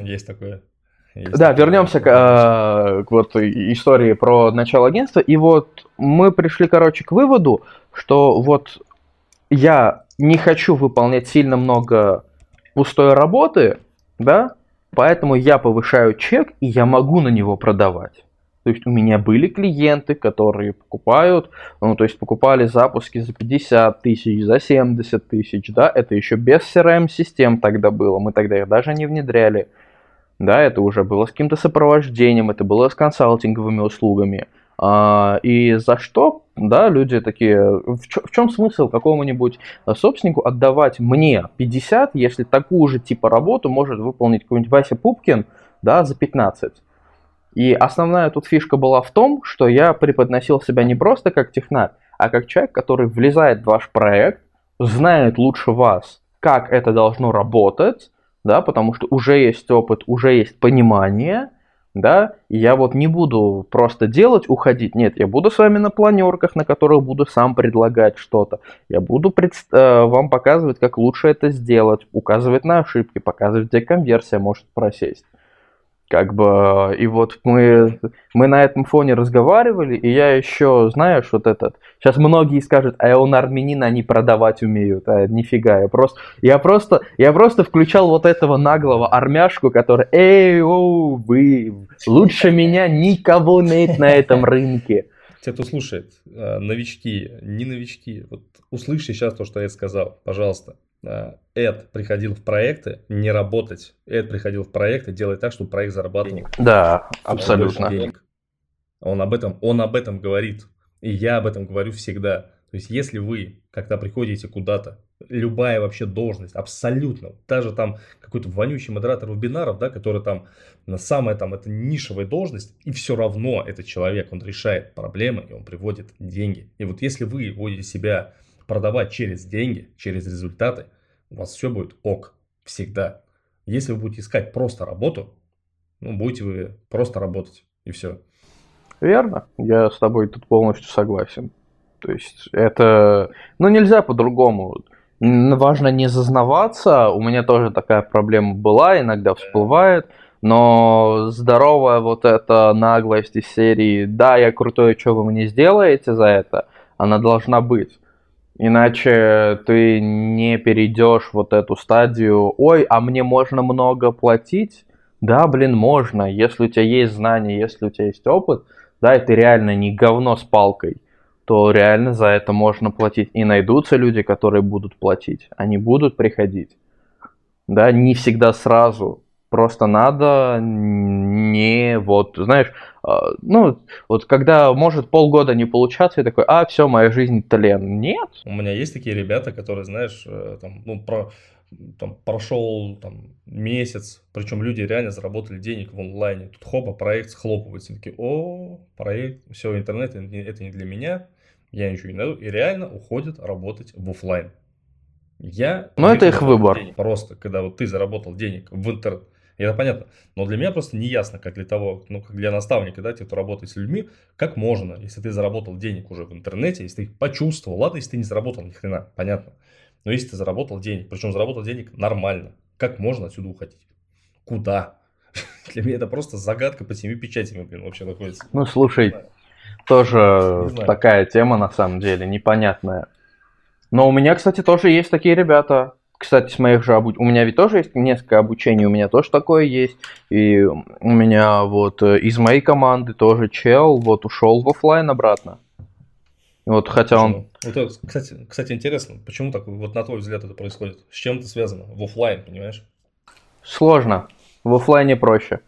Speaker 1: Есть такое.
Speaker 2: Есть да, такое. вернемся к, э, к вот истории про начало агентства. И вот мы пришли, короче, к выводу, что вот я не хочу выполнять сильно много пустой работы, да, поэтому я повышаю чек, и я могу на него продавать. То есть у меня были клиенты, которые покупают, ну, то есть покупали запуски за 50 тысяч, за 70 тысяч, да, это еще без CRM-систем тогда было, мы тогда их даже не внедряли, да, это уже было с каким-то сопровождением, это было с консалтинговыми услугами, а, и за что, да, люди такие, в, чё, в чем смысл какому-нибудь собственнику отдавать мне 50, если такую же типа работу может выполнить какой-нибудь Вася Пупкин, да, за 15? И основная тут фишка была в том, что я преподносил себя не просто как технарь, а как человек, который влезает в ваш проект, знает лучше вас, как это должно работать, да, потому что уже есть опыт, уже есть понимание, да, и я вот не буду просто делать, уходить, нет, я буду с вами на планерках, на которых буду сам предлагать что-то, я буду пред... э, вам показывать, как лучше это сделать, указывать на ошибки, показывать, где конверсия может просесть. Как бы, и вот мы, мы на этом фоне разговаривали, и я еще, знаешь, вот этот, сейчас многие скажут, а он армянин, они продавать умеют, а нифига, я просто, я просто, я просто включал вот этого наглого армяшку, который, эй, о, вы, лучше меня никого нет на этом рынке.
Speaker 1: Те, кто слушает, а, новички, не новички, вот услышьте сейчас то, что я сказал, пожалуйста. Эд приходил в проекты не работать. Эд приходил в проекты делать так, чтобы проект зарабатывал.
Speaker 2: Да, абсолютно. Денег.
Speaker 1: Он об этом, он об этом говорит. И я об этом говорю всегда. То есть, если вы, когда приходите куда-то, любая вообще должность, абсолютно, даже там какой-то вонючий модератор вебинаров, да, который там на самая там, это нишевая должность, и все равно этот человек, он решает проблемы, и он приводит деньги. И вот если вы вводите себя продавать через деньги, через результаты, у вас все будет ок. Всегда. Если вы будете искать просто работу, ну, будете вы просто работать. И все.
Speaker 2: Верно. Я с тобой тут полностью согласен. То есть это... Ну, нельзя по-другому. Важно не зазнаваться. У меня тоже такая проблема была, иногда всплывает. Но здоровая вот эта наглость из серии «Да, я крутой, что вы мне сделаете за это?» Она должна быть. Иначе ты не перейдешь вот эту стадию, ой, а мне можно много платить? Да, блин, можно, если у тебя есть знания, если у тебя есть опыт, да, и ты реально не говно с палкой, то реально за это можно платить. И найдутся люди, которые будут платить, они будут приходить. Да, не всегда сразу, Просто надо не вот, знаешь, ну, вот когда может полгода не получаться, я такой, а, все, моя жизнь тлен. Нет.
Speaker 1: У меня есть такие ребята, которые, знаешь, э, там, ну, про, там, прошел там, месяц, причем люди реально заработали денег в онлайне. Тут хопа, проект схлопывается. Они такие, о, проект, все, интернет, это не для меня, я ничего не найду. И реально уходят работать в офлайн. Я...
Speaker 2: Ну, это их выбор.
Speaker 1: Просто, когда вот ты заработал денег в интернет, и это понятно. Но для меня просто не ясно, как для того, ну, как для наставника, да, те, кто работает с людьми, как можно, если ты заработал денег уже в интернете, если ты их почувствовал, ладно, если ты не заработал ни хрена, понятно. Но если ты заработал денег, причем заработал денег нормально, как можно отсюда уходить? Куда? [LAUGHS] Для меня это просто загадка по семи печатями, блин, вообще находится.
Speaker 2: Ну, слушай, тоже такая тема на самом деле, непонятная. Но у меня, кстати, тоже есть такие ребята, кстати, с моих же обуч... У меня ведь тоже есть несколько обучений, у меня тоже такое есть. И у меня вот э, из моей команды тоже чел вот ушел в офлайн обратно. Вот хотя
Speaker 1: он... Это, кстати, кстати, интересно, почему так, вот на твой взгляд это происходит? С чем это связано? В офлайн, понимаешь?
Speaker 2: Сложно. В офлайне проще.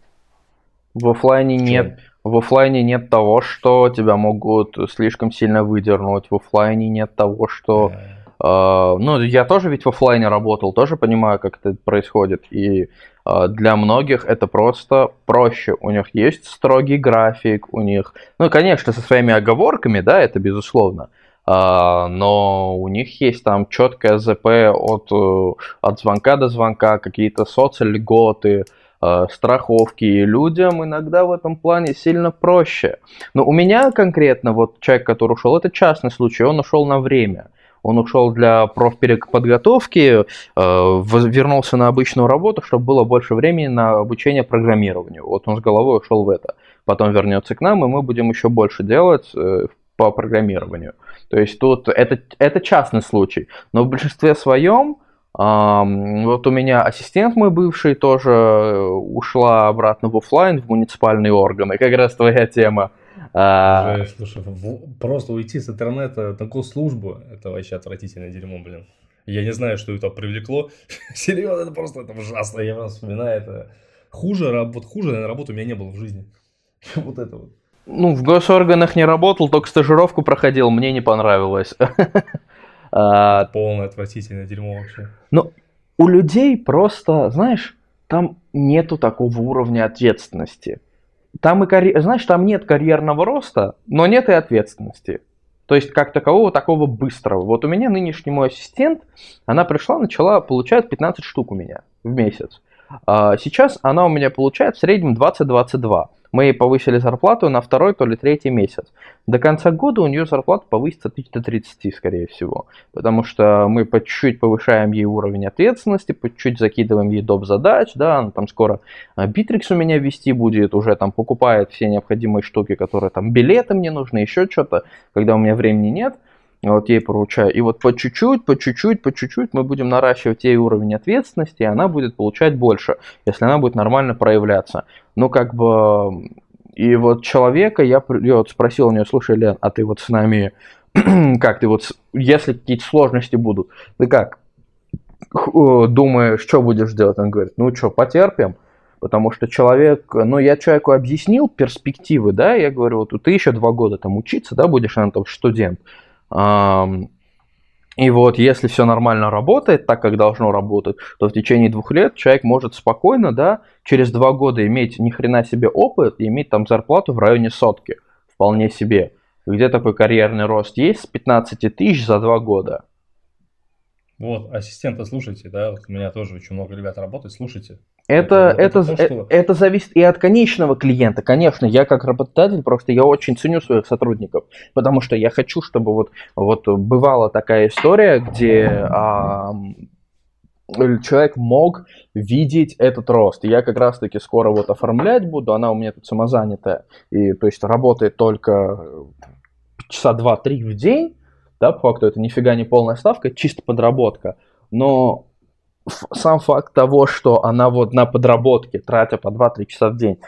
Speaker 2: В офлайне нет, в офлайне нет того, что тебя могут слишком сильно выдернуть. В офлайне нет того, что... Yeah Uh, ну, я тоже ведь в офлайне работал, тоже понимаю, как это происходит. И uh, для многих это просто проще. У них есть строгий график, у них, ну, конечно, со своими оговорками, да, это безусловно. Uh, но у них есть там четкое ЗП от, э, от звонка до звонка, какие-то соцльготы, страховки, и людям иногда в этом плане сильно проще. Но у меня конкретно, вот человек, который ушел, это частный случай, он ушел на время. Он ушел для профпереподготовки, э, вернулся на обычную работу, чтобы было больше времени на обучение программированию. Вот он с головой ушел в это. Потом вернется к нам, и мы будем еще больше делать э, по программированию. То есть тут это, это частный случай. Но в большинстве своем вот у меня ассистент мой бывший тоже э, ушла обратно в офлайн, в муниципальные органы. Как раз твоя тема.
Speaker 1: А, Уже, слушай, просто уйти с интернета на госслужбу, это вообще отвратительное дерьмо, блин. Я не знаю, что это привлекло. [LAUGHS] Серьезно, это просто это ужасно. Я просто вспоминаю это. Хуже, вот хуже, наверное, работы у меня не было в жизни. [LAUGHS] Вот это вот.
Speaker 2: Ну, в госорганах не работал, только стажировку проходил, мне не понравилось. [LAUGHS]
Speaker 1: А, Полное отвратительное дерьмо вообще.
Speaker 2: Но у людей просто, знаешь, там нету такого уровня ответственности. Там и карь... знаешь, там нет карьерного роста, но нет и ответственности. То есть как такового такого быстрого. Вот у меня нынешний мой ассистент, она пришла, начала получать 15 штук у меня в месяц. А сейчас она у меня получает в среднем 20-22 мы ей повысили зарплату на второй, то ли третий месяц. До конца года у нее зарплата повысится до 30, скорее всего. Потому что мы по чуть-чуть повышаем ей уровень ответственности, по чуть-чуть закидываем ей доп. задач, да, она там скоро Битрикс у меня вести будет, уже там покупает все необходимые штуки, которые там билеты мне нужны, еще что-то, когда у меня времени нет – вот ей поручаю. И вот по чуть-чуть, по чуть-чуть, по чуть-чуть мы будем наращивать ей уровень ответственности, и она будет получать больше, если она будет нормально проявляться. Ну, как бы... И вот человека, я, я вот спросил у нее, слушай, Лен, а ты вот с нами, [CLEARS THROAT] как ты вот, если какие-то сложности будут, ты как, думаешь, что будешь делать? Он говорит, ну что, потерпим, потому что человек, ну я человеку объяснил перспективы, да, я говорю, вот ты еще два года там учиться, да, будешь, она там студент, и вот, если все нормально работает, так как должно работать, то в течение двух лет человек может спокойно, да, через два года иметь ни хрена себе опыт и иметь там зарплату в районе сотки. Вполне себе. Где такой карьерный рост есть с 15 тысяч за два года?
Speaker 1: Вот, ассистента слушайте, да, вот у меня тоже очень много ребят работает, слушайте.
Speaker 2: Это, это, это, то, что... это зависит и от конечного клиента. Конечно, я как работодатель просто я очень ценю своих сотрудников, потому что я хочу, чтобы вот, вот бывала такая история, где а, человек мог видеть этот рост. Я как раз-таки скоро вот оформлять буду, она у меня тут самозанятая, и то есть работает только часа два-три в день, да, по факту это нифига не полная ставка, чисто подработка. Но сам факт того, что она вот на подработке, тратя по 2-3 часа в день,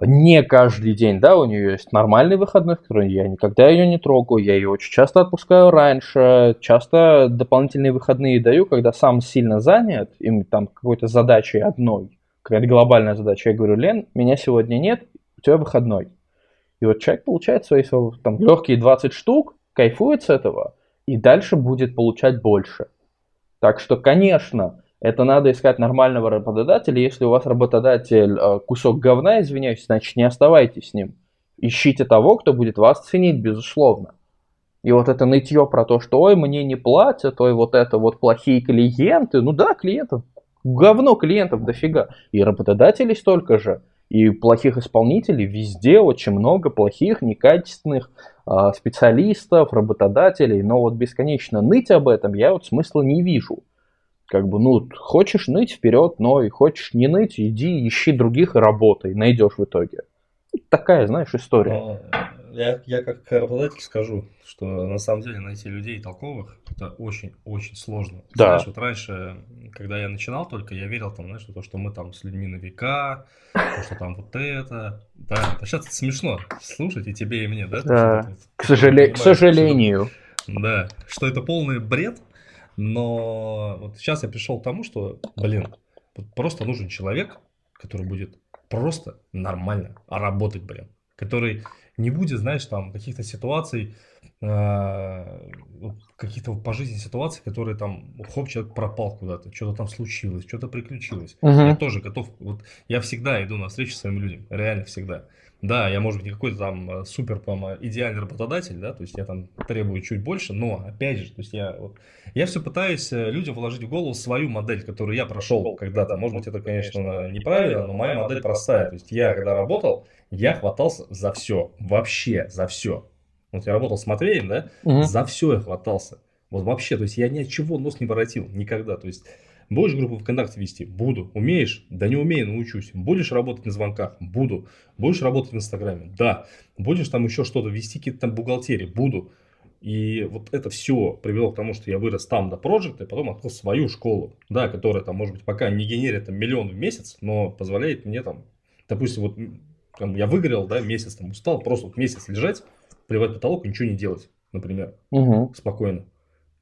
Speaker 2: не каждый день, да, у нее есть нормальный выходной, в который я никогда ее не трогаю, я ее очень часто отпускаю раньше, часто дополнительные выходные даю, когда сам сильно занят, им там какой-то задачей одной, какая-то глобальная задача, я говорю, Лен, меня сегодня нет, у тебя выходной. И вот человек получает свои там, легкие 20 штук, кайфует с этого и дальше будет получать больше. Так что, конечно, это надо искать нормального работодателя. Если у вас работодатель э, кусок говна, извиняюсь, значит не оставайтесь с ним. Ищите того, кто будет вас ценить, безусловно. И вот это нытье про то, что ой, мне не платят, ой, вот это вот плохие клиенты. Ну да, клиентов, говно клиентов дофига. И работодателей столько же. И плохих исполнителей везде очень много плохих, некачественных специалистов, работодателей. Но вот бесконечно ныть об этом я вот смысла не вижу. Как бы, ну, хочешь ныть вперед, но и хочешь не ныть, иди ищи других и работай, найдешь в итоге. Такая, знаешь, история
Speaker 1: я, я как работодатель скажу, что на самом деле найти людей толковых это очень-очень сложно. Да. Знаешь, вот раньше, когда я начинал только, я верил там, знаешь, то, что мы там с людьми на века, то, что там вот это. Да, а сейчас это смешно слушать и тебе, и мне, да?
Speaker 2: Да, что, к, сожале... к сожалению.
Speaker 1: Что, да, что это полный бред, но вот сейчас я пришел к тому, что, блин, просто нужен человек, который будет просто нормально работать, блин, который не будет, знаешь, там каких-то ситуаций, э, какие-то по жизни ситуации, которые там, хоп, человек пропал куда-то, что-то там случилось, что-то приключилось. Uh-huh. Я тоже готов, вот я всегда иду на встречу с своими людьми, реально всегда. Да, я, может быть, не какой-то там э, супер, по идеальный работодатель, да, то есть я там требую чуть больше, но, опять же, то есть я, вот, я все пытаюсь э, людям вложить в голову свою модель, которую я прошел когда-то. Может быть, это, конечно, неправильно, но моя модель простая. То есть я, когда работал, я хватался за все, вообще за все. Вот я работал с Матвеем, да, угу. за все я хватался. Вот вообще, то есть я ни от чего нос не воротил, никогда. То есть Будешь группу ВКонтакте вести? Буду. Умеешь? Да не умею, научусь. Будешь работать на звонках? Буду. Будешь работать в Инстаграме? Да. Будешь там еще что-то вести, какие-то там бухгалтерии? Буду. И вот это все привело к тому, что я вырос там до проекта, и потом открыл свою школу, да, которая там, может быть, пока не генерит там миллион в месяц, но позволяет мне там, допустим, вот там, я выгорел, да, месяц там устал, просто вот месяц лежать, плевать потолок и ничего не делать, например, угу. спокойно.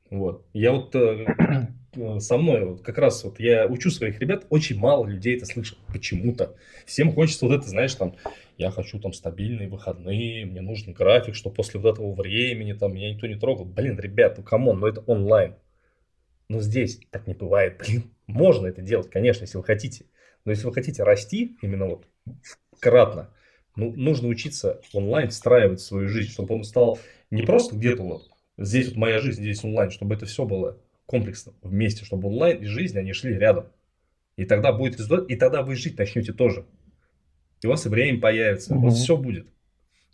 Speaker 1: Вот. Я вот э, [CLEARS THROAT] Э, со мной, вот как раз вот я учу своих ребят, очень мало людей это слышат почему-то. Всем хочется вот это, знаешь, там, я хочу там стабильные выходные, мне нужен график, что после вот этого времени там меня никто не трогал. Блин, ребят, ну come on, ну это онлайн. Но здесь так не бывает, блин. Можно это делать, конечно, если вы хотите. Но если вы хотите расти, именно вот кратно, ну, нужно учиться онлайн встраивать в свою жизнь, чтобы он стал не просто где-то вот, здесь вот моя жизнь, здесь онлайн, чтобы это все было комплексно, вместе, чтобы онлайн и жизнь, они шли рядом. И тогда будет результат, и тогда вы жить начнете тоже. И у вас и время появится, угу. у вас все будет.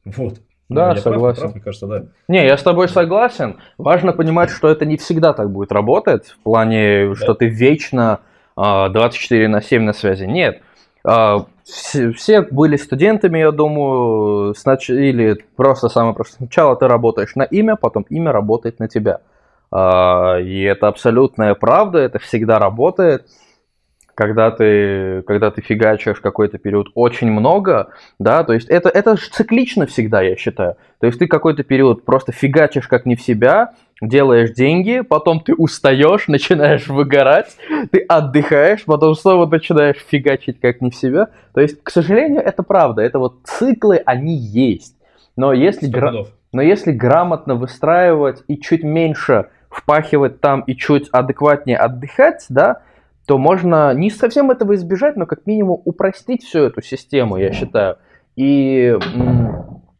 Speaker 1: Вот.
Speaker 2: Да, я согласен. Прав, прав, мне кажется, да. Не, я с тобой согласен. Важно понимать, что это не всегда так будет работать, в плане, да. что ты вечно 24 а, на 7 на связи. Нет. А, все, все были студентами, я думаю, снач... или просто самое простое. Сначала ты работаешь на имя, потом имя работает на тебя. А, и это абсолютная правда, это всегда работает. Когда ты, когда ты фигачишь какой-то период очень много, да, то есть это, это циклично всегда, я считаю. То есть ты какой-то период просто фигачишь как не в себя, делаешь деньги, потом ты устаешь, начинаешь выгорать, ты отдыхаешь, потом снова начинаешь фигачить как не в себя. То есть, к сожалению, это правда, это вот циклы, они есть. Но если, гра... Но если грамотно выстраивать и чуть меньше впахивать там и чуть адекватнее отдыхать, да, то можно не совсем этого избежать, но как минимум упростить всю эту систему, я считаю. И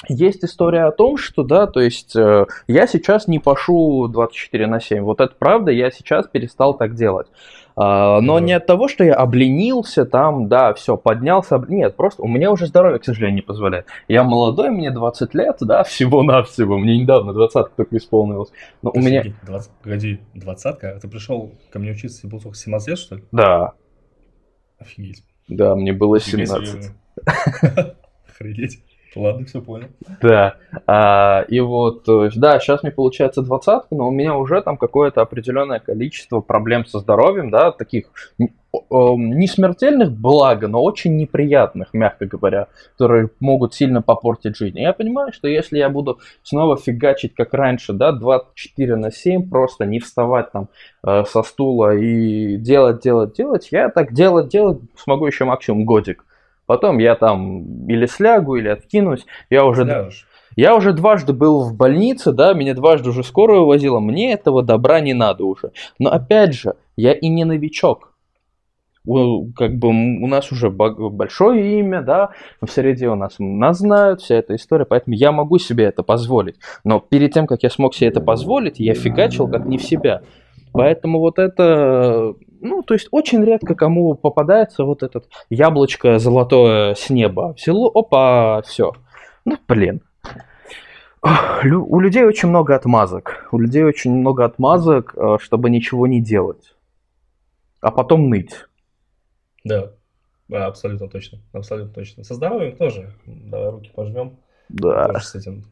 Speaker 2: есть история о том, что, да, то есть э, я сейчас не пашу 24 на 7. Вот это правда, я сейчас перестал так делать. А, но не от того, что я обленился там, да, все, поднялся. Нет, просто у меня уже здоровье, к сожалению, не позволяет. Я молодой, мне 20 лет, да, всего-навсего. Мне недавно 20 только исполнилось. Но у меня...
Speaker 1: 20, погоди, 20 а Ты пришел ко мне учиться, был только 17 лет, что ли?
Speaker 2: Да.
Speaker 1: Офигеть.
Speaker 2: Да, мне было 17.
Speaker 1: Охренеть. Ладно, все понял.
Speaker 2: Да. А, и вот, да, сейчас мне получается двадцатка, но у меня уже там какое-то определенное количество проблем со здоровьем, да, таких не смертельных, благо, но очень неприятных, мягко говоря, которые могут сильно попортить жизнь. И я понимаю, что если я буду снова фигачить, как раньше, да, 24 на 7, просто не вставать там э, со стула и делать, делать, делать, я так делать, делать смогу еще максимум годик. Потом я там или слягу, или откинусь. Я уже... Сляжешь. Я уже дважды был в больнице, да, меня дважды уже скорую возила, мне этого добра не надо уже. Но опять же, я и не новичок. У, как бы у нас уже большое имя, да, в среде у нас нас знают, вся эта история, поэтому я могу себе это позволить. Но перед тем, как я смог себе это позволить, я фигачил как не в себя. Поэтому вот это, ну, то есть очень редко кому попадается вот этот яблочко золотое с неба. Взяло, опа, все. Ну, блин. У людей очень много отмазок. У людей очень много отмазок, э, чтобы ничего не делать. А потом ныть.
Speaker 1: Да, да абсолютно точно. Абсолютно точно. Со здоровьем тоже. Давай руки пожмем.
Speaker 2: Да. Тоже с
Speaker 1: этим.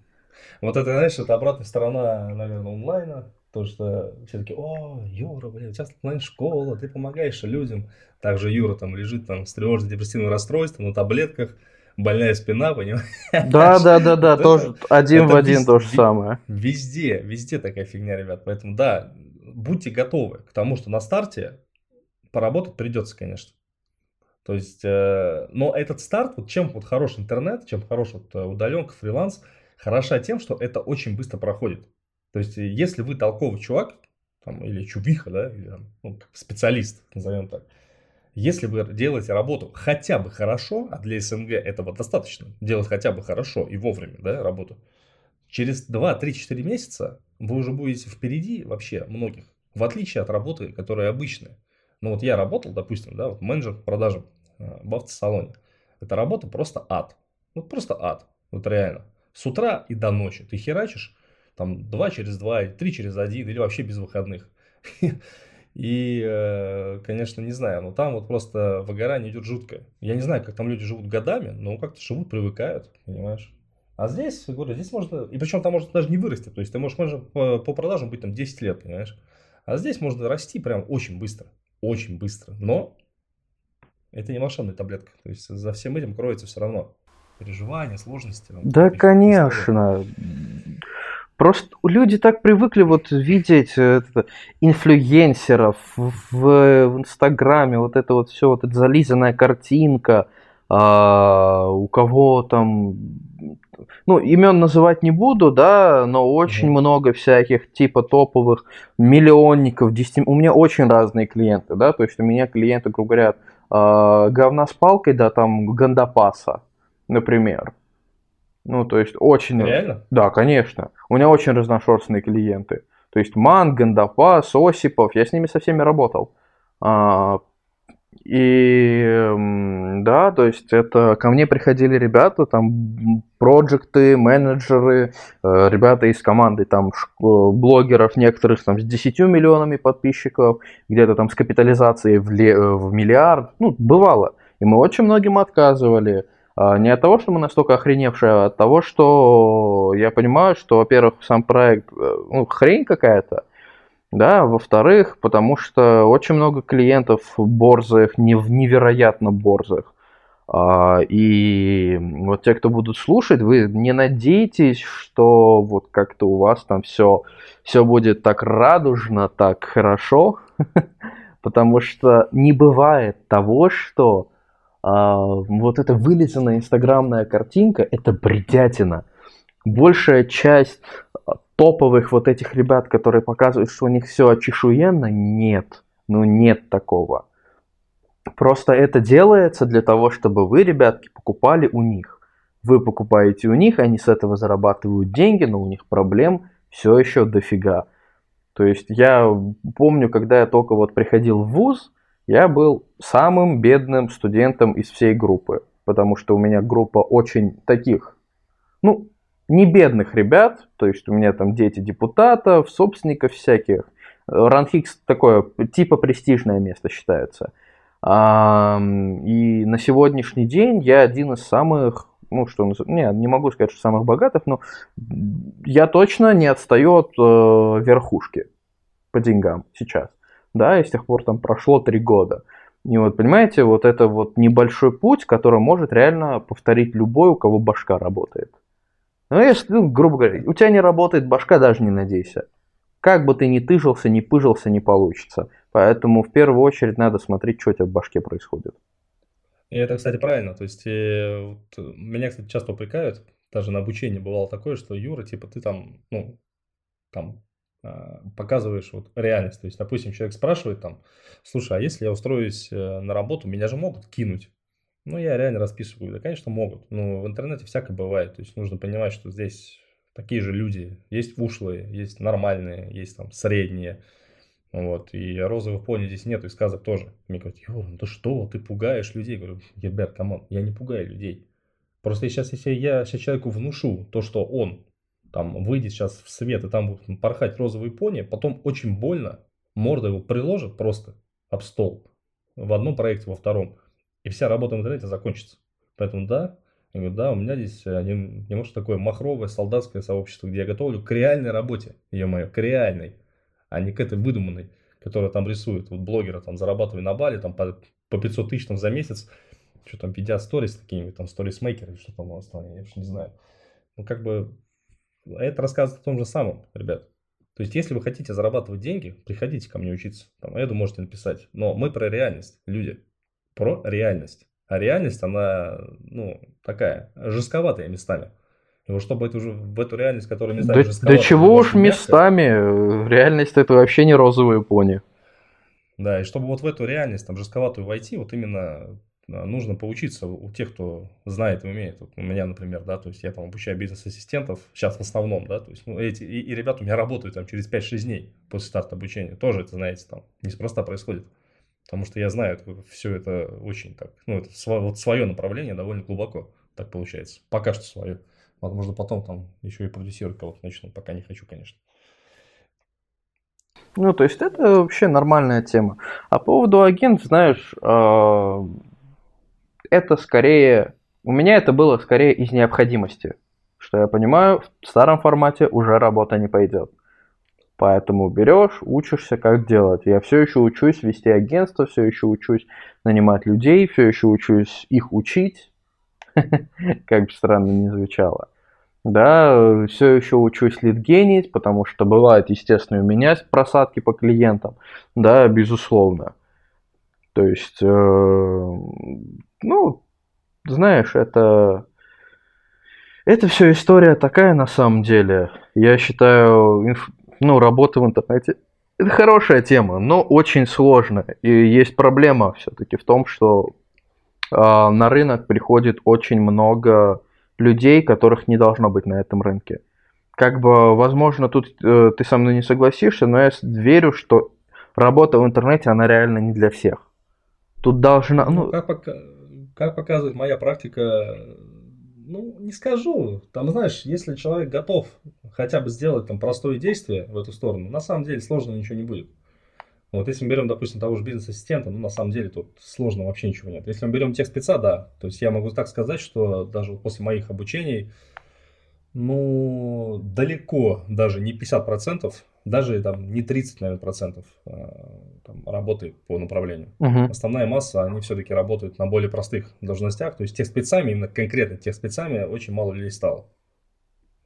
Speaker 1: Вот это, знаешь, это обратная сторона, наверное, онлайна. То, что все таки о, Юра, блин, у тебя онлайн-школа, ты помогаешь людям. Также Юра там лежит там с тревожно-депрессивным расстройством на таблетках, больная спина, понимаешь?
Speaker 2: Да, да, да, да, [LAUGHS] тоже один в один то же самое.
Speaker 1: Везде, везде такая фигня, ребят. Поэтому да, будьте готовы к тому, что на старте поработать придется, конечно. То есть, э, но этот старт, вот чем вот хорош интернет, чем хорош вот э, удаленка, фриланс, хороша тем, что это очень быстро проходит. То есть, если вы толковый чувак, там, или чувиха, да, или ну, специалист, назовем так, если вы делаете работу хотя бы хорошо, а для СНГ этого достаточно, делать хотя бы хорошо и вовремя да, работу, через 2, 3, 4 месяца вы уже будете впереди вообще многих, в отличие от работы, которая обычная. Ну вот я работал, допустим, да, вот менеджер по продажам э, в автосалоне. Это работа просто ад. Вот просто ад. Вот реально. С утра и до ночи ты херачишь там 2 через 2, 3 через 1 или вообще без выходных. [LAUGHS] И, э, конечно, не знаю, но там вот просто выгорание идет жуткое. Я не знаю, как там люди живут годами, но как-то живут, привыкают, понимаешь? А здесь, говорю, здесь можно, и причем там можно даже не вырасти, то есть ты можешь, можно по, по продажам быть там 10 лет, понимаешь? А здесь можно расти прям очень быстро, очень быстро, но это не волшебная таблетка, то есть за всем этим кроется все равно переживания, сложности.
Speaker 2: Да, конечно. Просто люди так привыкли вот видеть э, это, инфлюенсеров в, в Инстаграме, вот это вот все, вот эта зализанная картинка, а, у кого там ну, имен называть не буду, да, но очень mm-hmm. много всяких типа топовых миллионников, 10... у меня очень разные клиенты, да, то есть у меня клиенты, грубо говоря, э, говна с палкой, да, там, гандапаса, например. Ну, то есть очень...
Speaker 1: Реально?
Speaker 2: Да, конечно. У меня очень разношерстные клиенты. То есть Ман, Гандапас, Осипов, я с ними со всеми работал. А, и да, то есть это ко мне приходили ребята, там проекты, менеджеры, э, ребята из команды там блогеров некоторых там с 10 миллионами подписчиков, где-то там с капитализацией в, ле, в миллиард, ну, бывало. И мы очень многим отказывали. А, не от того, что мы настолько охреневшие, а от того, что я понимаю, что, во-первых, сам проект, э, ну, хрень какая-то, да, во-вторых, потому что очень много клиентов борзых, невероятно борзых. А, и вот те, кто будут слушать, вы не надейтесь, что вот как-то у вас там все, все будет так радужно, так хорошо, [LAUGHS] потому что не бывает того, что а, вот эта вылизанная инстаграмная картинка – это бредятина. Большая часть топовых вот этих ребят, которые показывают, что у них все очешуенно, нет. Ну нет такого. Просто это делается для того, чтобы вы, ребятки, покупали у них. Вы покупаете у них, они с этого зарабатывают деньги, но у них проблем все еще дофига. То есть я помню, когда я только вот приходил в ВУЗ, я был самым бедным студентом из всей группы, потому что у меня группа очень таких, ну, не бедных ребят, то есть у меня там дети депутатов, собственников всяких. Ранхикс такое типа престижное место считается. И на сегодняшний день я один из самых, ну что, не, не могу сказать, что самых богатых, но я точно не отстаю от э, верхушки по деньгам сейчас. Да, и с тех пор там прошло три года. И вот, понимаете, вот это вот небольшой путь, который может реально повторить любой, у кого башка работает. Ну, если, ну, грубо говоря, у тебя не работает башка, даже не надейся. Как бы ты ни тыжился, ни пыжился, не получится. Поэтому в первую очередь надо смотреть, что у тебя в башке происходит.
Speaker 1: И это, кстати, правильно. То есть, э, вот, меня, кстати, часто упрекают, даже на обучении бывало такое, что Юра, типа, ты там, ну, там, э, показываешь вот реальность. То есть, допустим, человек спрашивает там, слушай, а если я устроюсь э, на работу, меня же могут кинуть. Ну, я реально расписываю. Да, конечно, могут. Но в интернете всякое бывает. То есть нужно понимать, что здесь такие же люди. Есть ушлые, есть нормальные, есть там средние. Вот. И розовых пони здесь нету, и сказок тоже. Мне говорят, Юр, ну ты что, ты пугаешь людей. Я говорю, ребят, come on, я не пугаю людей. Просто сейчас, если я сейчас человеку внушу то, что он там выйдет сейчас в свет, и там будут порхать розовые пони, потом очень больно, морда его приложит просто об стол. В одном проекте, во втором и вся работа в интернете закончится. Поэтому да, я говорю, да, у меня здесь немножко такое махровое солдатское сообщество, где я готовлю к реальной работе, ее мое, к реальной, а не к этой выдуманной, которая там рисует. Вот блогеры там зарабатывали на Бали там по, по 500 тысяч там, за месяц, что там, ведя сторис такими, там, сторисмейкеры, что там у нас там, я вообще не знаю. Ну, как бы, это рассказывает о том же самом, ребят. То есть, если вы хотите зарабатывать деньги, приходите ко мне учиться. Там, Эду можете написать. Но мы про реальность, люди про реальность. А реальность, она, ну, такая, жестковатая местами. И вот чтобы это уже в эту реальность, которая
Speaker 2: знаю, да, да чего уж местами, реальность это вообще не розовые пони.
Speaker 1: Да, и чтобы вот в эту реальность, там, жестковатую войти, вот именно нужно поучиться у тех, кто знает и умеет. Вот у меня, например, да, то есть я там обучаю бизнес-ассистентов, сейчас в основном, да, то есть ну, эти, и, и ребята у меня работают там через 5-6 дней после старта обучения. Тоже это, знаете, там неспроста происходит. Потому что я знаю, все это очень так, ну, это сво, вот свое направление довольно глубоко так получается. Пока что свое. Возможно, потом там еще и продюсировать кого-то начну, пока не хочу, конечно.
Speaker 2: Ну, то есть это вообще нормальная тема. А по поводу агентов, знаешь, а, это скорее... У меня это было скорее из необходимости. Что я понимаю, в старом формате уже работа не пойдет. Поэтому берешь, учишься, как делать. Я все еще учусь вести агентство, все еще учусь нанимать людей, все еще учусь их учить, [LAUGHS] как бы странно ни звучало. Да, все еще учусь лидгенить, потому что бывает, естественно, у меня просадки по клиентам, да, безусловно. То есть, э, ну, знаешь, это, это все история такая на самом деле. Я считаю, инф, ну, работа в интернете это хорошая тема, но очень сложная. И есть проблема все-таки в том, что э, на рынок приходит очень много людей, которых не должно быть на этом рынке. Как бы, возможно, тут э, ты со мной не согласишься, но я верю, что работа в интернете, она реально не для всех. Тут должна...
Speaker 1: Ну, ну как, пока, как показывает моя практика, ну, не скажу. Там, знаешь, если человек готов хотя бы сделать там простое действие в эту сторону, на самом деле сложно ничего не будет. Вот если мы берем, допустим, того же бизнес-ассистента, ну, на самом деле тут сложно вообще ничего нет. Если мы берем тех спеца, да. То есть я могу так сказать, что даже после моих обучений, ну, далеко даже не 50%, даже там не 30, наверное, процентов а, там, работы по направлению. Uh-huh. Основная масса, они все-таки работают на более простых должностях. То есть тех спецами, именно конкретно тех спецами очень мало людей стало.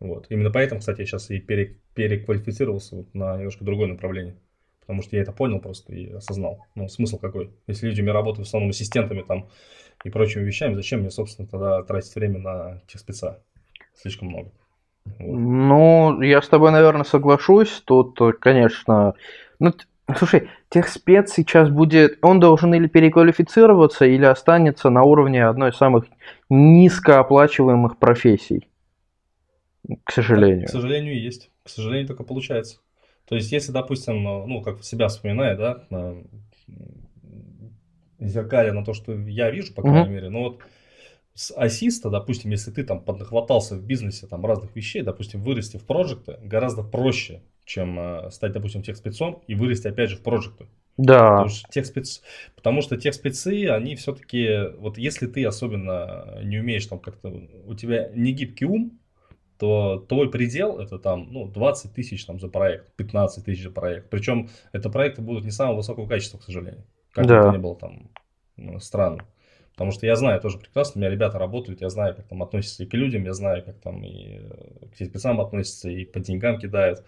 Speaker 1: Вот. Именно поэтому, кстати, я сейчас и переквалифицировался вот на немножко другое направление. Потому что я это понял просто и осознал. Ну, смысл какой? Если люди у меня работают в основном ассистентами там и прочими вещами, зачем мне, собственно, тогда тратить время на тех спеца? Слишком много.
Speaker 2: Ну, я с тобой, наверное, соглашусь. Тут, конечно... Ну, слушай, техспец сейчас будет... Он должен или переквалифицироваться, или останется на уровне одной из самых низкооплачиваемых профессий. К сожалению.
Speaker 1: к сожалению, есть. К сожалению, только получается. То есть, если, допустим, ну, как себя вспоминаю, да, зеркаля на то, что я вижу, по крайней mm-hmm. мере, ну вот с ассиста, допустим, если ты там поднахватался в бизнесе там разных вещей, допустим, вырасти в проекты гораздо проще, чем э, стать, допустим, техспецом и вырасти опять же в проекты.
Speaker 2: Да.
Speaker 1: Потому что, техспец... Потому что техспецы, они все-таки, вот если ты особенно не умеешь там как-то, у тебя не гибкий ум, то твой предел это там ну, 20 тысяч там, за проект, 15 тысяч за проект. Причем это проекты будут не самого высокого качества, к сожалению. Как да. бы это ни было там странно. Потому что я знаю тоже прекрасно, у меня ребята работают, я знаю, как там относятся и к людям, я знаю, как там и э, к спецам относятся, и по деньгам кидают.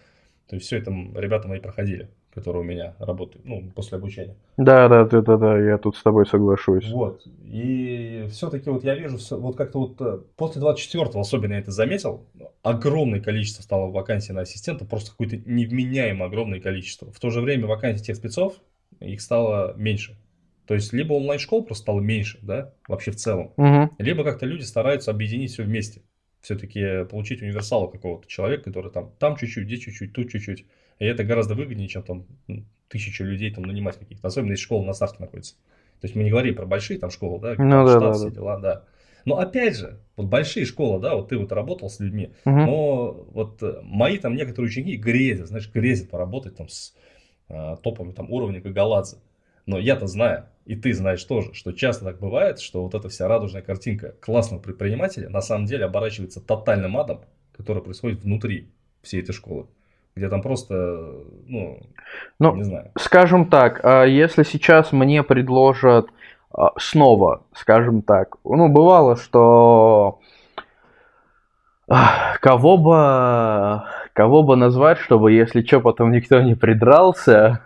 Speaker 1: То есть все это ребята мои проходили которые у меня работают, ну, после обучения.
Speaker 2: Да, да, да, да, да, я тут с тобой соглашусь.
Speaker 1: Вот. И все-таки вот я вижу, вот как-то вот э, после 24-го особенно я это заметил, огромное количество стало вакансий на ассистента, просто какое-то невменяемо огромное количество. В то же время вакансий тех спецов, их стало меньше. То есть, либо онлайн-школ просто стало меньше, да, вообще в целом, угу. либо как-то люди стараются объединить все вместе. Все-таки получить универсала какого-то человека, который там, там чуть-чуть, здесь чуть-чуть, тут чуть-чуть. И это гораздо выгоднее, чем там тысячу людей там нанимать каких-то, особенно если школа на старте находится. То есть мы не говорим про большие там школы, да, ну, штат, да, все да. дела, да. Но опять же, вот большие школы, да, вот ты вот работал с людьми, угу. но вот э, мои там некоторые ученики грезят, знаешь, грезят поработать там с а, топами там уровня Гагаладзе. Но я-то знаю, и ты знаешь тоже, что часто так бывает, что вот эта вся радужная картинка классного предпринимателя на самом деле оборачивается тотальным адом, который происходит внутри всей этой школы где там просто, ну,
Speaker 2: ну не знаю. Скажем так, а если сейчас мне предложат а, снова, скажем так, ну, бывало, что кого бы, кого бы назвать, чтобы, если что, потом никто не придрался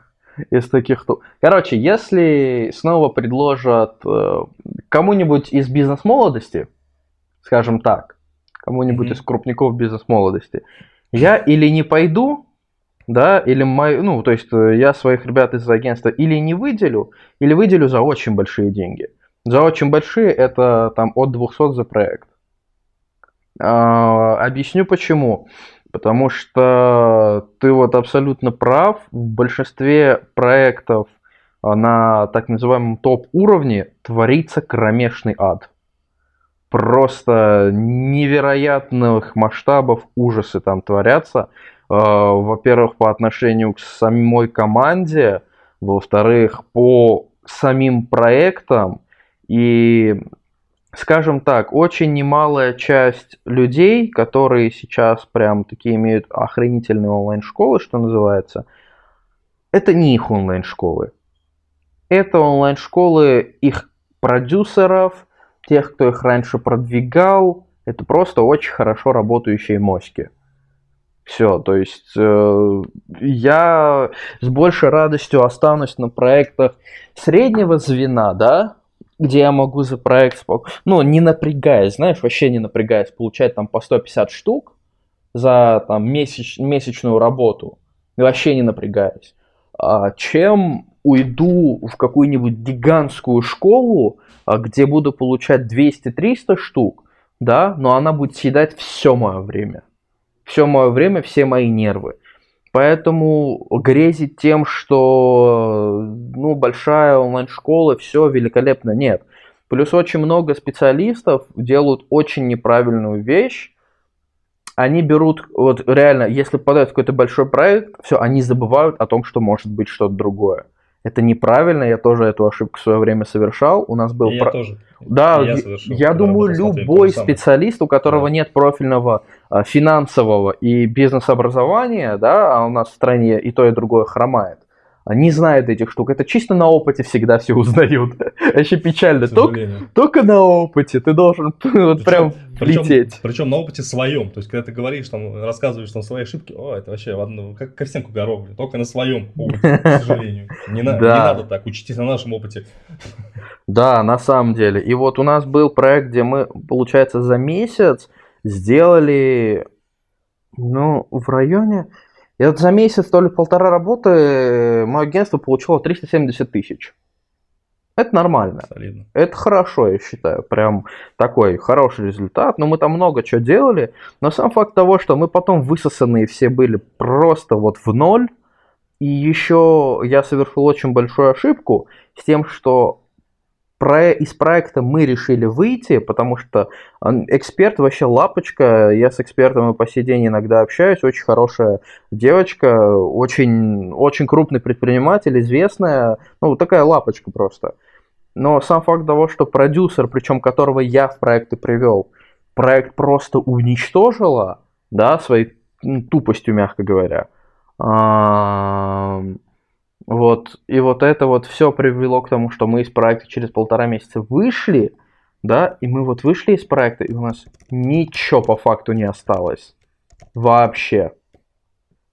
Speaker 2: из таких... Короче, если снова предложат э, кому-нибудь из бизнес-молодости, скажем так, кому-нибудь mm-hmm. из крупников бизнес-молодости. Я или не пойду, да, или мой, ну, то есть э, я своих ребят из агентства или не выделю, или выделю за очень большие деньги. За очень большие это там от 200 за проект. А, объясню почему. Потому что ты вот абсолютно прав. В большинстве проектов а, на так называемом топ-уровне творится кромешный ад. Просто невероятных масштабов ужасы там творятся. А, во-первых, по отношению к самой команде, во-вторых, по самим проектам. И скажем так, очень немалая часть людей, которые сейчас прям такие имеют охренительные онлайн-школы, что называется, это не их онлайн-школы. Это онлайн-школы их продюсеров, тех, кто их раньше продвигал. Это просто очень хорошо работающие моськи. Все, то есть э, я с большей радостью останусь на проектах среднего звена, да, где я могу за проект, ну, не напрягаясь, знаешь, вообще не напрягаясь, получать там по 150 штук за там месяч, месячную работу, вообще не напрягаясь, а, чем уйду в какую-нибудь гигантскую школу, а, где буду получать 200-300 штук, да, но она будет съедать все мое время. Все мое время, все мои нервы. Поэтому грезить тем, что ну, большая онлайн-школа, все великолепно, нет. Плюс очень много специалистов делают очень неправильную вещь. Они берут, вот реально, если попадают в какой-то большой проект, все, они забывают о том, что может быть что-то другое. Это неправильно, я тоже эту ошибку в свое время совершал. У нас был...
Speaker 1: И про... Я тоже.
Speaker 2: Да, я, совершил, я думаю, любой специалист, у которого да. нет профильного финансового и бизнес-образования, да, а у нас в стране и то, и другое хромает, не знает этих штук. Это чисто на опыте всегда все узнают. [LAUGHS] Вообще печально. Только, только на опыте ты должен [LAUGHS] вот прям причем, лететь.
Speaker 1: Причем на опыте своем. То есть, когда ты говоришь, там, рассказываешь там свои ошибки, о, это вообще одно, как ко всем горох. Только на своем [LAUGHS] опыте, к сожалению. Не, на, да. не надо так, учитесь на нашем опыте.
Speaker 2: Да, на самом деле. И вот у нас был проект, где мы, получается, за месяц сделали, ну, в районе и вот за месяц, то ли полтора работы, э, мое агентство получило 370 тысяч. Это нормально. Солидно. Это хорошо, я считаю. Прям такой хороший результат. Но мы там много чего делали. Но сам факт того, что мы потом высосанные все были просто вот в ноль. И еще я совершил очень большую ошибку с тем, что из проекта мы решили выйти, потому что эксперт вообще лапочка, я с экспертом и по сей день иногда общаюсь, очень хорошая девочка, очень, очень крупный предприниматель, известная, ну, такая лапочка просто. Но сам факт того, что продюсер, причем которого я в проекты привел, проект просто уничтожила, да, своей тупостью, мягко говоря, вот, и вот это вот все привело к тому, что мы из проекта через полтора месяца вышли, да, и мы вот вышли из проекта, и у нас ничего по факту не осталось. Вообще.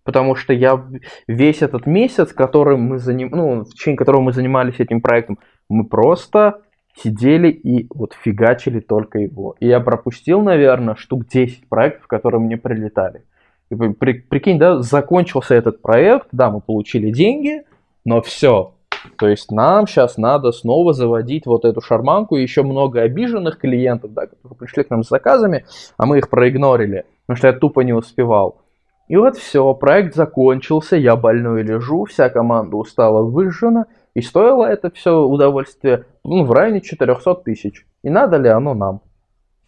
Speaker 2: Потому что я весь этот месяц, который мы заним... ну, в течение которого мы занимались этим проектом, мы просто сидели и вот фигачили только его. И я пропустил, наверное, штук 10 проектов, которые мне прилетали. При, прикинь, да, закончился этот проект, да, мы получили деньги, но все. То есть нам сейчас надо снова заводить вот эту шарманку, и еще много обиженных клиентов, да, которые пришли к нам с заказами, а мы их проигнорили, потому что я тупо не успевал. И вот все, проект закончился, я больной лежу, вся команда устала, выжжена, и стоило это все удовольствие ну, в районе 400 тысяч. И надо ли оно нам?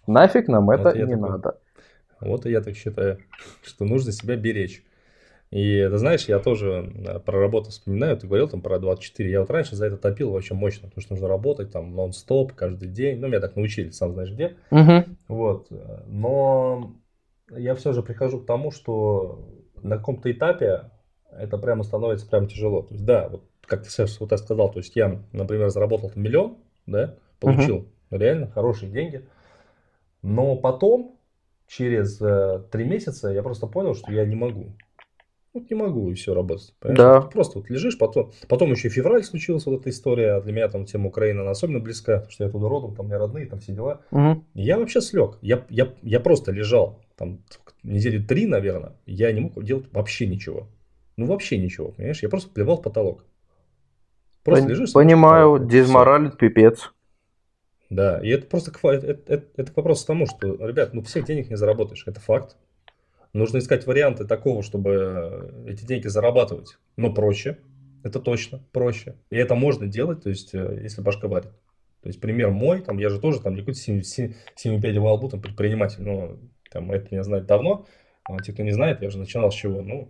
Speaker 2: Нафиг нам это не такой, надо.
Speaker 1: Вот и я так считаю, что нужно себя беречь. И ты знаешь, я тоже э, про работу вспоминаю, ты говорил там про 24, я вот раньше за это топил очень мощно, потому что нужно работать там нон-стоп каждый день, ну меня так научили, сам знаешь где,
Speaker 2: угу.
Speaker 1: вот, но я все же прихожу к тому, что на каком-то этапе это прямо становится прям тяжело, то есть да, вот как ты сейчас вот я сказал, то есть я, например, заработал там миллион, да, получил угу. реально хорошие деньги, но потом через э, три месяца я просто понял, что я не могу. Вот не могу и все работать. Да. Ты просто вот лежишь, потом, потом еще февраль случилась вот эта история, а для меня там тема Украины она особенно близка, потому что я туда родом, там у меня родные, там все дела. Угу. И я вообще слег, я, я, я просто лежал, там недели три, наверное, я не мог делать вообще ничего. Ну вообще ничего, понимаешь, я просто плевал в потолок.
Speaker 2: Просто Пон- лежишь. Понимаю, дезморалит пипец.
Speaker 1: Да, и это просто это, это, это к вопросу тому, что, ребят, ну всех денег не заработаешь, это факт. Нужно искать варианты такого, чтобы эти деньги зарабатывать. Но проще. Это точно проще. И это можно делать, то есть, э, если башка варит. То есть, пример мой, там, я же тоже там не какой-то 7,5 во лбу, там, предприниматель, но там, это меня знает давно. А те, кто не знает, я же начинал с чего? Ну,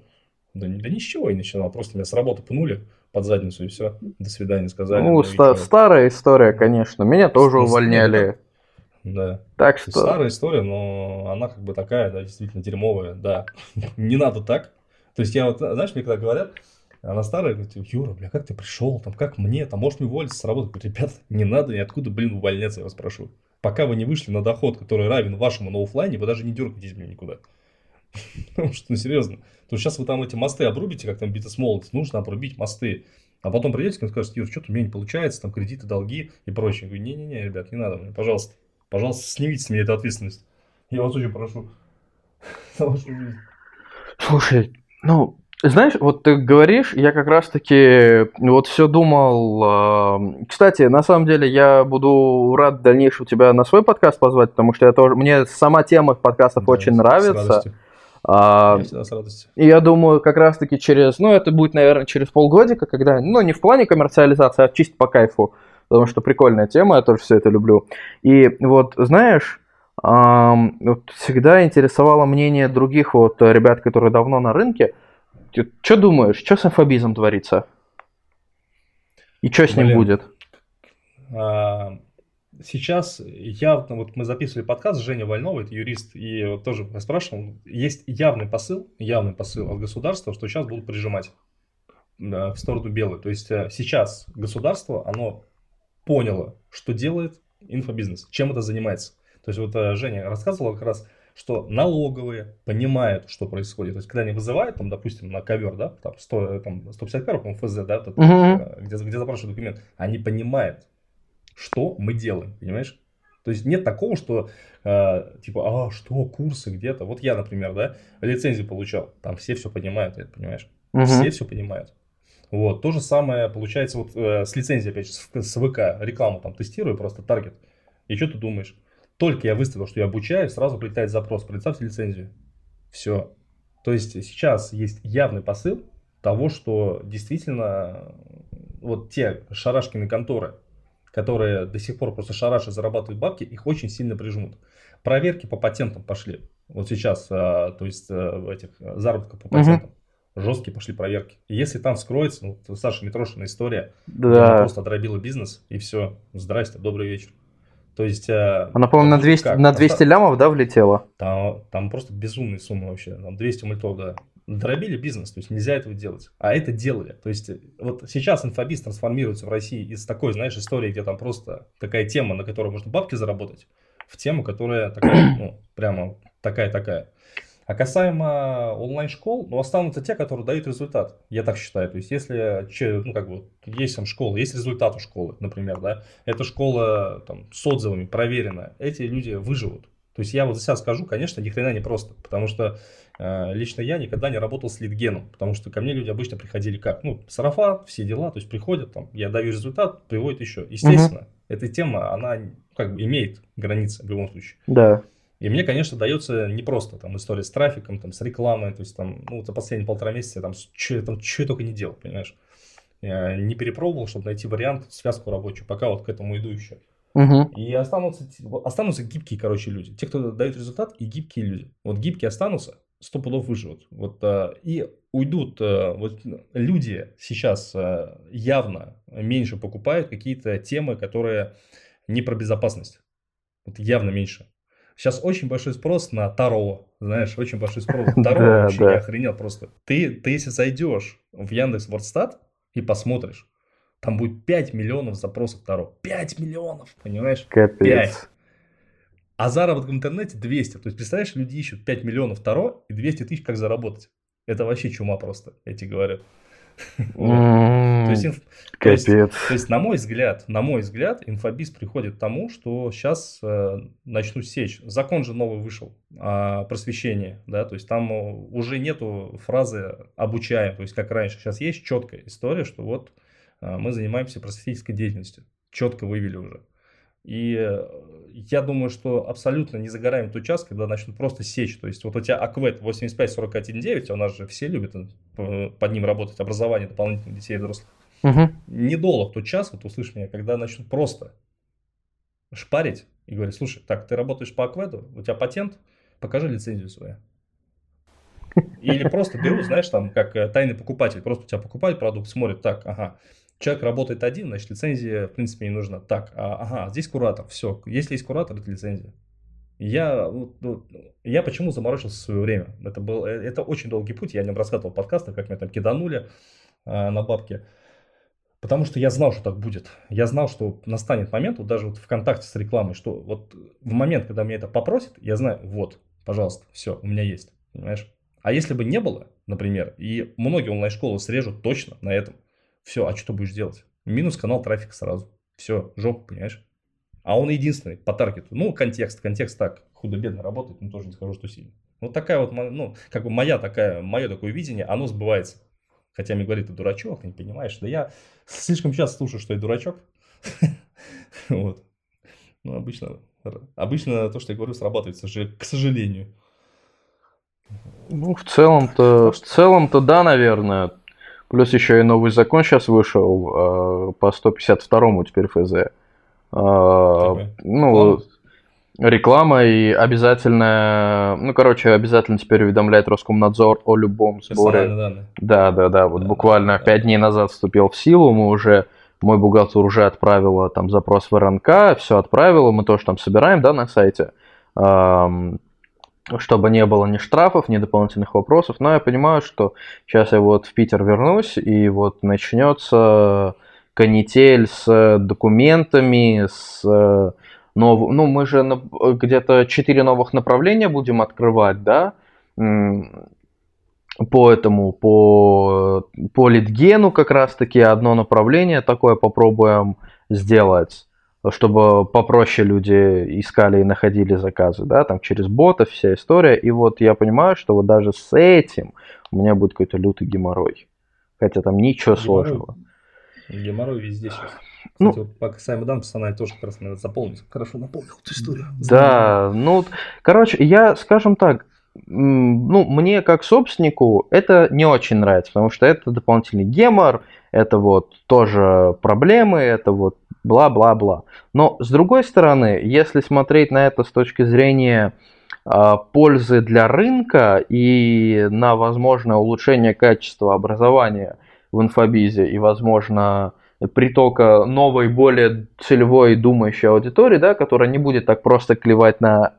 Speaker 1: да, да ни с чего я начинал, просто меня с работы пнули под задницу и все. До свидания сказали.
Speaker 2: Ну, ста- старая история, конечно. Меня тоже увольняли.
Speaker 1: Да. Так что... Старая история, но она как бы такая, да, действительно дерьмовая, да. [LAUGHS] не надо так. То есть я вот, знаешь, мне когда говорят, она старая, говорит, Юра, бля, как ты пришел, там, как мне, там, можешь мне уволиться с работы? Говорю, ребят, не надо никуда, блин, увольняться, я вас прошу. Пока вы не вышли на доход, который равен вашему на офлайне, вы даже не дергаетесь, блин, никуда. Потому [LAUGHS] что, ну, серьезно. То сейчас вы там эти мосты обрубите, как там Битас Молотс, нужно обрубить мосты. А потом придете и скажете, Юр, что-то у меня не получается, там кредиты, долги и прочее. Я говорю, не-не-не, ребят, не надо мне, пожалуйста. Пожалуйста, снимите с меня эту ответственность. Я вас очень прошу. [LAUGHS]
Speaker 2: Слушай, ну, знаешь, вот ты говоришь, я как раз-таки вот все думал. Э, кстати, на самом деле я буду рад в дальнейшем тебя на свой подкаст позвать, потому что я тоже, мне сама тема подкастов да, очень нравится. С а, я с радостью. И я думаю, как раз-таки через, ну, это будет, наверное, через полгодика, когда, ну, не в плане коммерциализации, а чисто по кайфу, потому что прикольная тема, я тоже все это люблю. И вот, знаешь, эм, вот всегда интересовало мнение других вот ребят, которые давно на рынке. Что думаешь, что с инфобизом творится? И что с ним будет?
Speaker 1: А, сейчас явно, вот мы записывали подкаст, Женя Вольнова, это юрист, и вот тоже я спрашивал, есть явный посыл, явный посыл от государства, что сейчас будут прижимать в сторону белой. То есть э, сейчас государство, оно поняло, что делает инфобизнес, чем это занимается. То есть вот э, Женя рассказывала как раз, что налоговые понимают, что происходит. То есть, когда они вызывают, там, допустим, на ковер, да, там, 100, там 151, по ФЗ, да, вот uh-huh. где, где запрашивают документ, они понимают, что мы делаем, понимаешь? То есть нет такого, что э, типа, а что, курсы где-то. Вот я, например, да, лицензию получал, там все все понимают, это понимаешь? Uh-huh. Все все понимают. Вот, то же самое получается вот э, с лицензией, опять же, с, с ВК, рекламу там тестирую, просто таргет. И что ты думаешь? Только я выставил, что я обучаю, сразу прилетает запрос, представьте лицензию. Все. То есть сейчас есть явный посыл того, что действительно вот те шарашкины конторы, которые до сих пор просто шараши зарабатывают бабки, их очень сильно прижмут. Проверки по патентам пошли. Вот сейчас, а, то есть э, этих заработков по патентам. Угу. Жесткие пошли проверки. И если там вскроется, ну, Саша Митрошина история, да. просто отробила бизнес, и все, здрасте, добрый вечер. То есть... Э,
Speaker 2: она, по-моему, на 200, на 200 лямов, да, влетела?
Speaker 1: Там, там просто безумные суммы вообще. Там 200 мультов, да дробили бизнес, то есть нельзя этого делать. А это делали. То есть вот сейчас инфобиз трансформируется в России из такой, знаешь, истории, где там просто такая тема, на которой можно бабки заработать, в тему, которая такая, [COUGHS] ну, прямо такая-такая. А касаемо онлайн-школ, ну, останутся те, которые дают результат. Я так считаю. То есть, если, ну, как бы, есть там школа, есть результат у школы, например, да, эта школа там с отзывами проверенная, эти люди выживут. То есть, я вот за себя скажу, конечно, ни хрена не просто, потому что Э, лично я никогда не работал с лидгеном, потому что ко мне люди обычно приходили как? Ну, сарафан, все дела, то есть приходят, там, я даю результат, приводят еще. Естественно, угу. эта тема, она как бы имеет границы в любом случае.
Speaker 2: Да.
Speaker 1: И мне, конечно, дается непросто, там, история с трафиком, там, с рекламой, то есть, там, ну, за последние полтора месяца я там, что там, я только не делал, понимаешь. Я не перепробовал, чтобы найти вариант, связку рабочую, пока вот к этому иду еще. Угу. И останутся, останутся гибкие, короче, люди. Те, кто дают результат, и гибкие люди. Вот гибкие останутся, сто пудов выживут. Вот, а, и уйдут, а, вот люди сейчас а, явно меньше покупают какие-то темы, которые не про безопасность. Вот явно меньше. Сейчас очень большой спрос на Таро, знаешь, очень большой спрос на [LAUGHS] Таро, вообще я охренел просто. Ты, ты если зайдешь в Яндекс Вордстат и посмотришь, там будет 5 миллионов запросов Таро. 5 миллионов, понимаешь?
Speaker 2: Капец. 5.
Speaker 1: А заработок в интернете 200. То есть, представляешь, люди ищут 5 миллионов Таро и 200 тысяч, как заработать. Это вообще чума просто, я тебе говорю. То есть, то, есть, то есть, на мой взгляд, на мой взгляд, инфобиз приходит к тому, что сейчас э, начнут сечь. Закон же новый вышел о просвещении, да, то есть там уже нету фразы обучаем, то есть как раньше. Сейчас есть четкая история, что вот э, мы занимаемся просветительской деятельностью. Четко вывели уже. И э, я думаю, что абсолютно не загораем тот час, когда начнут просто сечь. То есть вот у тебя АКВЭД 85-41-9, у нас же все любят э, под ним работать, образование дополнительных детей и взрослых. Угу. Недолг тот час, вот услышь меня, когда начнут просто шпарить и говорить, слушай, так, ты работаешь по АКВЭДу, у тебя патент, покажи лицензию свою. Или просто беру, знаешь, там, как э, тайный покупатель, просто у тебя покупает продукт, смотрит, так, ага, человек работает один, значит, лицензия, в принципе, не нужна. Так, а, ага, здесь куратор, все. Если есть куратор, это лицензия. Я, я почему заморочился в свое время? Это, был, э, это очень долгий путь, я о нем рассказывал в подкастах, как меня там киданули э, на бабки. Потому что я знал, что так будет. Я знал, что настанет момент, вот даже вот в контакте с рекламой, что вот в момент, когда меня это попросят, я знаю, вот, пожалуйста, все, у меня есть, понимаешь? А если бы не было, например, и многие онлайн-школы срежут точно на этом – все, а что ты будешь делать? Минус канал трафика сразу. Все, жопа, понимаешь? А он единственный по таргету. Ну, контекст, контекст так худо-бедно работает, но тоже не скажу, что сильно. Вот такая вот, ну, как бы моя такая, мое такое видение, оно сбывается. Хотя мне говорит, ты дурачок, ты не понимаешь. Да я слишком часто слушаю, что я дурачок. [LAUGHS] Вот. Ну, обычно, обычно то, что я говорю, срабатывает, к сожалению.
Speaker 2: Ну, в целом-то, в целом-то да, наверное. Плюс еще и новый закон сейчас вышел э, по 152-му теперь ФЗ. Э, ну, реклама и обязательно, ну, короче, обязательно теперь уведомляет Роскомнадзор о любом сборе. Да, да, да, вот да, буквально да, 5 дней назад вступил в силу, мы уже, мой бухгалтер уже отправила там запрос в РНК, все отправила, мы тоже там собираем, да, на сайте чтобы не было ни штрафов, ни дополнительных вопросов. Но я понимаю, что сейчас я вот в Питер вернусь, и вот начнется канитель с документами, с нов... ну мы же где-то четыре новых направления будем открывать, да, по этому, по, по литгену как раз-таки одно направление такое попробуем сделать чтобы попроще люди искали и находили заказы, да, там через ботов вся история. И вот я понимаю, что вот даже с этим у меня будет какой-то лютый геморрой. Хотя там ничего геморрой, сложного.
Speaker 1: Геморрой везде сейчас. Ну, Кстати, ну, вот по касаемо данных, она тоже как раз надо заполнить. Хорошо напомнил эту историю.
Speaker 2: Да, ну, короче, я, скажем так, ну, мне как собственнику это не очень нравится, потому что это дополнительный гемор, это вот тоже проблемы, это вот бла-бла-бла. Но с другой стороны, если смотреть на это с точки зрения э, пользы для рынка и на возможное улучшение качества образования в инфобизе и, возможно, притока новой, более целевой думающей аудитории, да, которая не будет так просто клевать на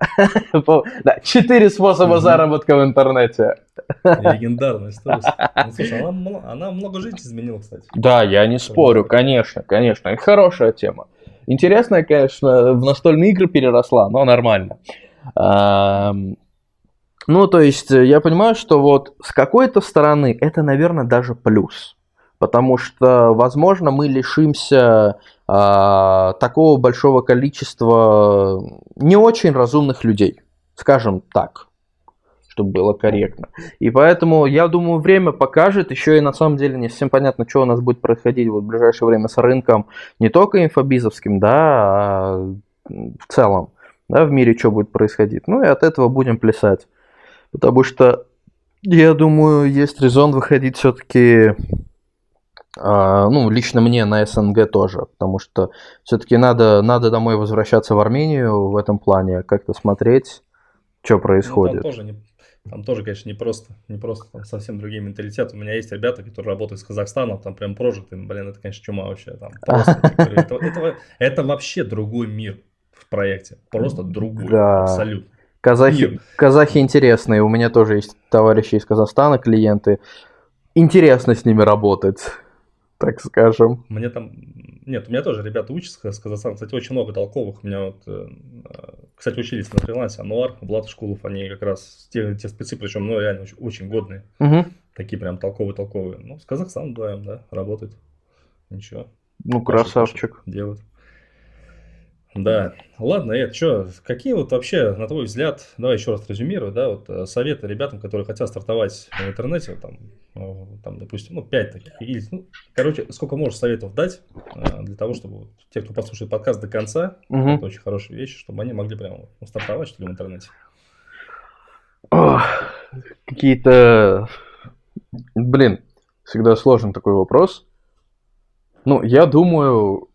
Speaker 2: [LAUGHS] четыре способа заработка в интернете.
Speaker 1: Легендарная история. Ну, слушай, она, много жизни изменила, кстати.
Speaker 2: Да, я не спорю, конечно, конечно. Хорошая тема. Интересная, конечно, в настольные игры переросла, но нормально. Ну, то есть, я понимаю, что вот с какой-то стороны это, наверное, даже плюс потому что, возможно, мы лишимся э, такого большого количества не очень разумных людей, скажем так, чтобы было корректно. И поэтому, я думаю, время покажет, еще и на самом деле не совсем понятно, что у нас будет происходить вот в ближайшее время с рынком, не только инфобизовским, да, а в целом, да, в мире что будет происходить. Ну и от этого будем плясать. Потому что, я думаю, есть резон выходить все-таки а, ну, лично мне на СНГ тоже, потому что все-таки надо, надо домой возвращаться в Армению в этом плане, как-то смотреть, что происходит. Ну,
Speaker 1: там тоже, не, там тоже, конечно, не просто, не просто, там совсем другие менталитеты. У меня есть ребята, которые работают с Казахстаном, там прям прожитые, блин, это, конечно, чума вообще. Там [LAUGHS] просто, типа, это, это, это вообще другой мир в проекте, просто другой, да. абсолютно.
Speaker 2: Казахи, казахи интересные, у меня тоже есть товарищи из Казахстана, клиенты. Интересно с ними работать так скажем.
Speaker 1: Мне там... Нет, у меня тоже ребята учатся с Казахстана. Кстати, очень много толковых. У меня вот, э, кстати, учились на фрилансе. Ануар, Влад Шкулов, они как раз те, те спецы, причем, ну, реально очень, очень годные. Угу. такие прям толковые-толковые. Ну, с Казахстаном вдвоем, да, работает. Ничего.
Speaker 2: Ну, красавчик.
Speaker 1: Делают. Да, ладно, это что, какие вот вообще, на твой взгляд, давай еще раз резюмирую, да, вот э, советы ребятам, которые хотят стартовать в интернете, там, э, там допустим, ну, 5 таких, или, ну, короче, сколько можешь советов дать э, для того, чтобы вот, те, кто послушает подкаст до конца, угу. это очень хорошие вещи, чтобы они могли прямо ну, стартовать, что ли, в интернете.
Speaker 2: Какие-то, блин, всегда сложный такой вопрос. Ну, я думаю,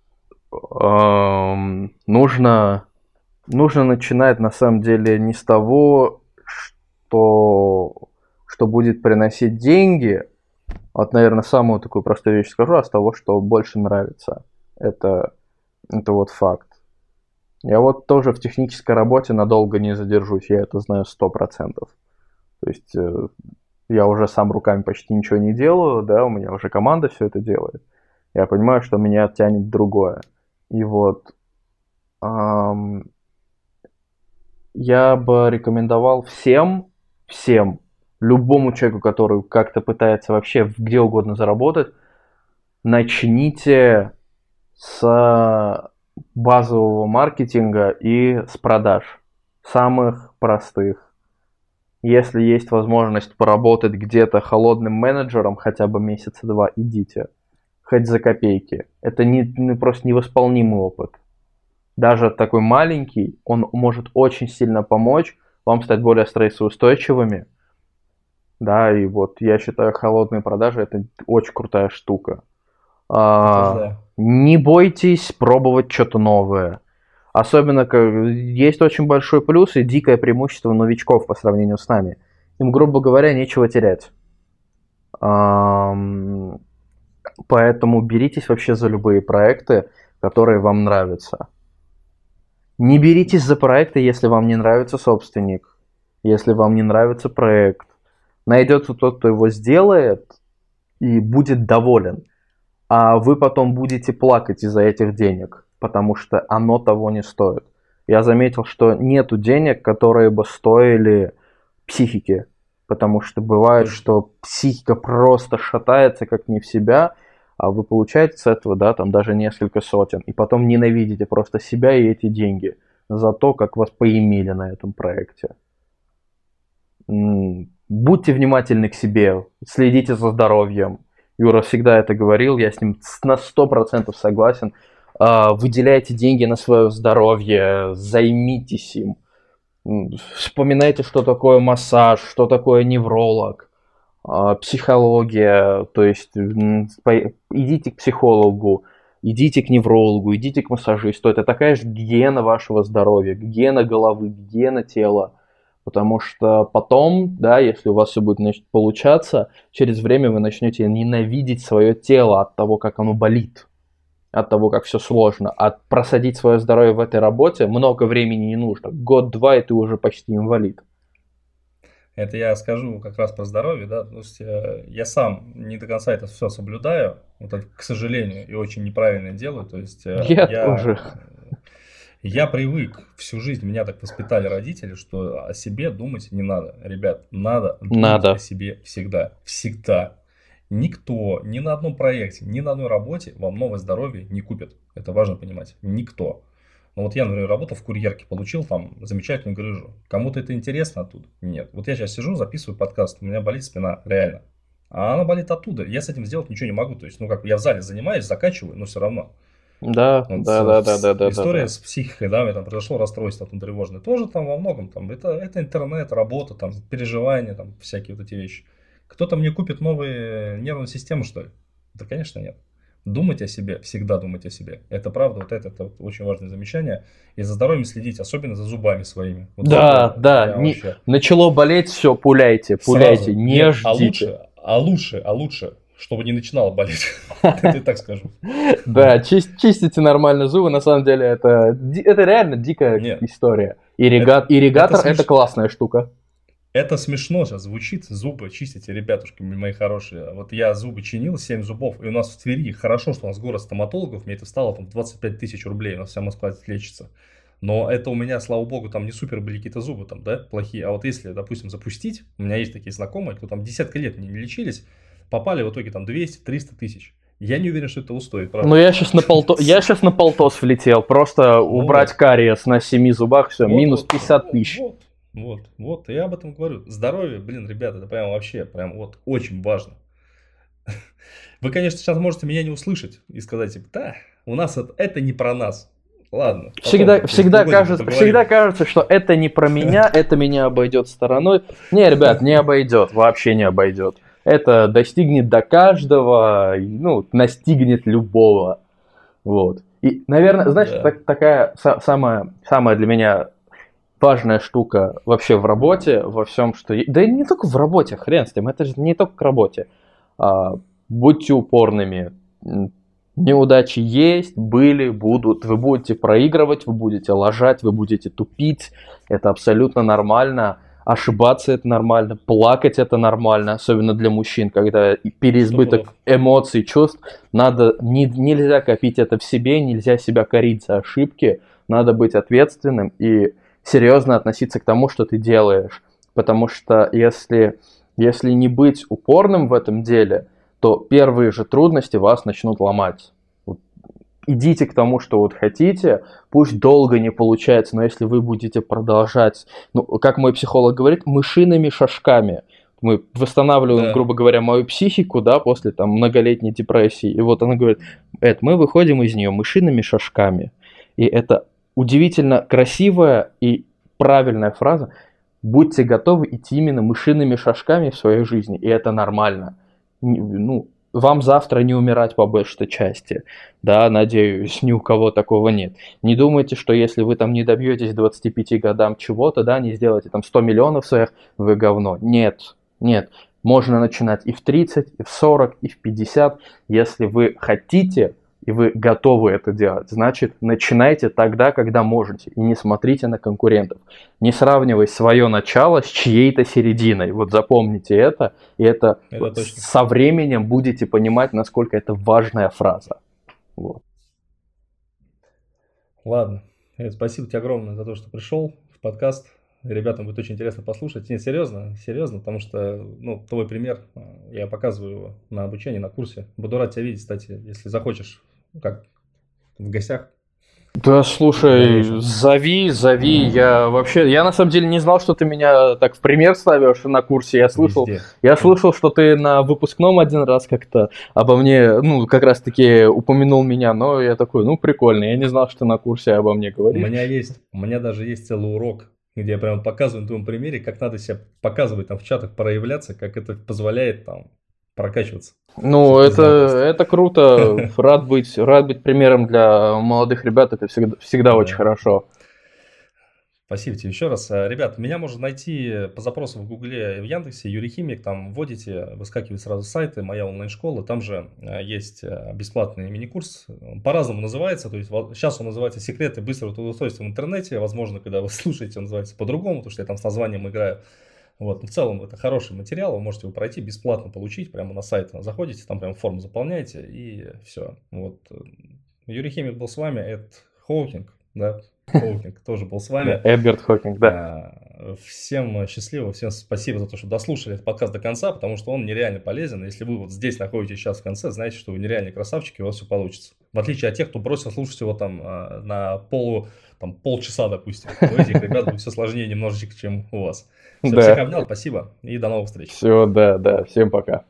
Speaker 2: нужно, нужно начинать на самом деле не с того, что, что будет приносить деньги, вот, наверное, самую такую простую вещь скажу, а с того, что больше нравится. Это, это вот факт. Я вот тоже в технической работе надолго не задержусь, я это знаю сто процентов. То есть э, я уже сам руками почти ничего не делаю, да, у меня уже команда все это делает. Я понимаю, что меня тянет другое. И вот эм, я бы рекомендовал всем, всем, любому человеку, который как-то пытается вообще где угодно заработать, начните с базового маркетинга и с продаж. Самых простых. Если есть возможность поработать где-то холодным менеджером хотя бы месяца два, идите хоть за копейки. Это не, не, просто невосполнимый опыт. Даже такой маленький, он может очень сильно помочь вам стать более стрессоустойчивыми. Да, и вот я считаю, холодные продажи это очень крутая штука. А, не бойтесь пробовать что-то новое. Особенно, как есть очень большой плюс и дикое преимущество новичков по сравнению с нами. Им, грубо говоря, нечего терять. Поэтому беритесь вообще за любые проекты, которые вам нравятся. Не беритесь за проекты, если вам не нравится собственник, если вам не нравится проект. Найдется тот, кто его сделает и будет доволен. А вы потом будете плакать из-за этих денег, потому что оно того не стоит. Я заметил, что нету денег, которые бы стоили психики. Потому что бывает, что психика просто шатается как не в себя, а вы получаете с этого, да, там даже несколько сотен, и потом ненавидите просто себя и эти деньги за то, как вас поимели на этом проекте. Будьте внимательны к себе, следите за здоровьем. Юра всегда это говорил, я с ним на 100% согласен. А, выделяйте деньги на свое здоровье, займитесь им. Вспоминайте, что такое массаж, что такое невролог а, психология, то есть идите к психологу, идите к неврологу, идите к массажисту. Это такая же гигиена вашего здоровья, гигиена головы, гигиена тела. Потому что потом, да, если у вас все будет значит, получаться, через время вы начнете ненавидеть свое тело от того, как оно болит, от того, как все сложно. А просадить свое здоровье в этой работе много времени не нужно. Год-два, и ты уже почти инвалид.
Speaker 1: Это я скажу как раз про здоровье, да, то есть э, я сам не до конца это все соблюдаю, вот это, к сожалению, и очень неправильно делаю, то есть
Speaker 2: э, я, я тоже.
Speaker 1: Я привык, всю жизнь меня так воспитали родители, что о себе думать не надо. Ребят, надо думать надо. о себе всегда. Всегда. Никто ни на одном проекте, ни на одной работе вам новое здоровье не купит. Это важно понимать. Никто. Ну вот я, например, работал в курьерке, получил там замечательную грыжу. Кому-то это интересно оттуда? Нет. Вот я сейчас сижу, записываю подкаст, у меня болит спина, реально. А она болит оттуда. Я с этим сделать ничего не могу. То есть, ну как, я в зале занимаюсь, закачиваю, но все равно.
Speaker 2: Да, вот да, да, да, да, да.
Speaker 1: История
Speaker 2: да,
Speaker 1: с психикой, да, у меня там произошло расстройство там тревожное. Тоже там во многом там, это, это интернет, работа, там, переживания, там, всякие вот эти вещи. Кто-то мне купит новые нервные системы, что ли? Да, конечно, нет думать о себе, всегда думать о себе. Это правда, вот это, это очень важное замечание. И за здоровьем следить, особенно за зубами своими. Вот
Speaker 2: да, зубы, да, не, вообще... начало болеть, все, пуляйте, пуляйте, Сразу. не Нет,
Speaker 1: ждите. А лучше, а лучше, а лучше, чтобы не начинало болеть. [LAUGHS] Это так скажу.
Speaker 2: Да, чистите нормально зубы, на самом деле это, это реально дикая история. Ирригатор это классная штука.
Speaker 1: Это смешно сейчас звучит, зубы чистите, ребятушки мои хорошие. Вот я зубы чинил, 7 зубов, и у нас в Твери, хорошо, что у нас город стоматологов, мне это стало там 25 тысяч рублей, у нас вся Москва лечится. Но это у меня, слава богу, там не супер были какие-то зубы там, да, плохие. А вот если, допустим, запустить, у меня есть такие знакомые, кто там десятка лет не лечились, попали в итоге там 200-300 тысяч. Я не уверен, что это устоит,
Speaker 2: правда. Ну, я сейчас на, полто... [LAUGHS] я сейчас на полтос влетел. Просто ну, убрать вот. кариес на семи зубах, все, вот, минус 50 тысяч.
Speaker 1: Вот, вот, вот, я об этом говорю. Здоровье, блин, ребята, это прям вообще, прям вот очень важно. [LAUGHS] Вы, конечно, сейчас можете меня не услышать и сказать, типа, да, у нас это, это не про нас. Ладно.
Speaker 2: Всегда, всегда, кажется, всегда кажется, что это не про меня, [LAUGHS] это меня обойдет стороной. Не, ребят, не обойдет, вообще не обойдет. Это достигнет до каждого, ну, настигнет любого. Вот. И, наверное, знаешь, да. так, такая самая, самая для меня важная штука вообще в работе, во всем, что... Да и не только в работе, хрен с тем, это же не только к работе. А, будьте упорными, Неудачи есть, были, будут. Вы будете проигрывать, вы будете лажать, вы будете тупить. Это абсолютно нормально. Ошибаться это нормально, плакать это нормально, особенно для мужчин, когда переизбыток эмоций, чувств. Надо, не, нельзя копить это в себе, нельзя себя корить за ошибки. Надо быть ответственным и серьезно относиться к тому, что ты делаешь. Потому что если, если не быть упорным в этом деле – то первые же трудности вас начнут ломать. Вот идите к тому, что вот хотите, пусть долго не получается, но если вы будете продолжать, ну, как мой психолог говорит, мышиными шажками, мы восстанавливаем, да. грубо говоря, мою психику, да, после там многолетней депрессии. И вот она говорит, Эд, мы выходим из нее мышиными шажками. И это удивительно красивая и правильная фраза. Будьте готовы идти именно мышиными шажками в своей жизни, и это нормально ну, вам завтра не умирать по большей части. Да, надеюсь, ни у кого такого нет. Не думайте, что если вы там не добьетесь 25 годам чего-то, да, не сделаете там 100 миллионов своих, вы говно. Нет, нет. Можно начинать и в 30, и в 40, и в 50. Если вы хотите, и вы готовы это делать, значит, начинайте тогда, когда можете, и не смотрите на конкурентов. Не сравнивай свое начало с чьей-то серединой. Вот запомните это, и это, это со временем будете понимать, насколько это важная фраза. Вот.
Speaker 1: Ладно. Спасибо тебе огромное за то, что пришел в подкаст. Ребятам будет очень интересно послушать. Нет, серьезно, серьезно, потому что, ну, твой пример, я показываю его на обучении, на курсе. Буду рад тебя видеть, кстати, если захочешь как в гостях?
Speaker 2: Да, слушай, зови, зови. Я вообще, я на самом деле не знал, что ты меня так в пример ставишь на курсе. Я слышал, Везде. я слышал, что ты на выпускном один раз как-то обо мне, ну, как раз таки упомянул меня, но я такой, ну, прикольно. Я не знал, что на курсе обо мне говоришь.
Speaker 1: У меня есть, у меня даже есть целый урок, где я прям показываю на твоем примере, как надо себя показывать там в чатах, проявляться, как это позволяет там прокачиваться.
Speaker 2: Ну, это, это круто. [LAUGHS] Рад быть, рад быть примером для молодых ребят. Это всегда, всегда да. очень хорошо.
Speaker 1: Спасибо тебе еще раз. Э, ребят, меня можно найти по запросу в Гугле и в Яндексе, Юрий Химик, там вводите, выскакивают сразу сайты, моя онлайн-школа, там же э, есть э, бесплатный мини-курс, по-разному называется, то есть сейчас он называется «Секреты быстрого трудоустройства в интернете», возможно, когда вы [LAUGHS] слушаете, он называется по-другому, потому что я там с названием играю. Вот. в целом это хороший материал, вы можете его пройти, бесплатно получить, прямо на сайт заходите, там прям форму заполняете и все. Вот. Юрий Химик был с вами, Эд Хоукинг, да, Хоукинг тоже был с вами. [LAUGHS]
Speaker 2: Эдгард Хокинг, да.
Speaker 1: А, всем счастливо, всем спасибо за то, что дослушали этот подкаст до конца, потому что он нереально полезен. Если вы вот здесь находитесь сейчас в конце, знаете, что вы нереальный красавчик, и у вас все получится. В отличие от тех, кто бросил слушать его там а, на полу, там полчаса, допустим. У этих ребят будет все сложнее немножечко, чем у вас. Все, да. Всех обнял, спасибо и до новых встреч.
Speaker 2: Все, да, да, всем пока.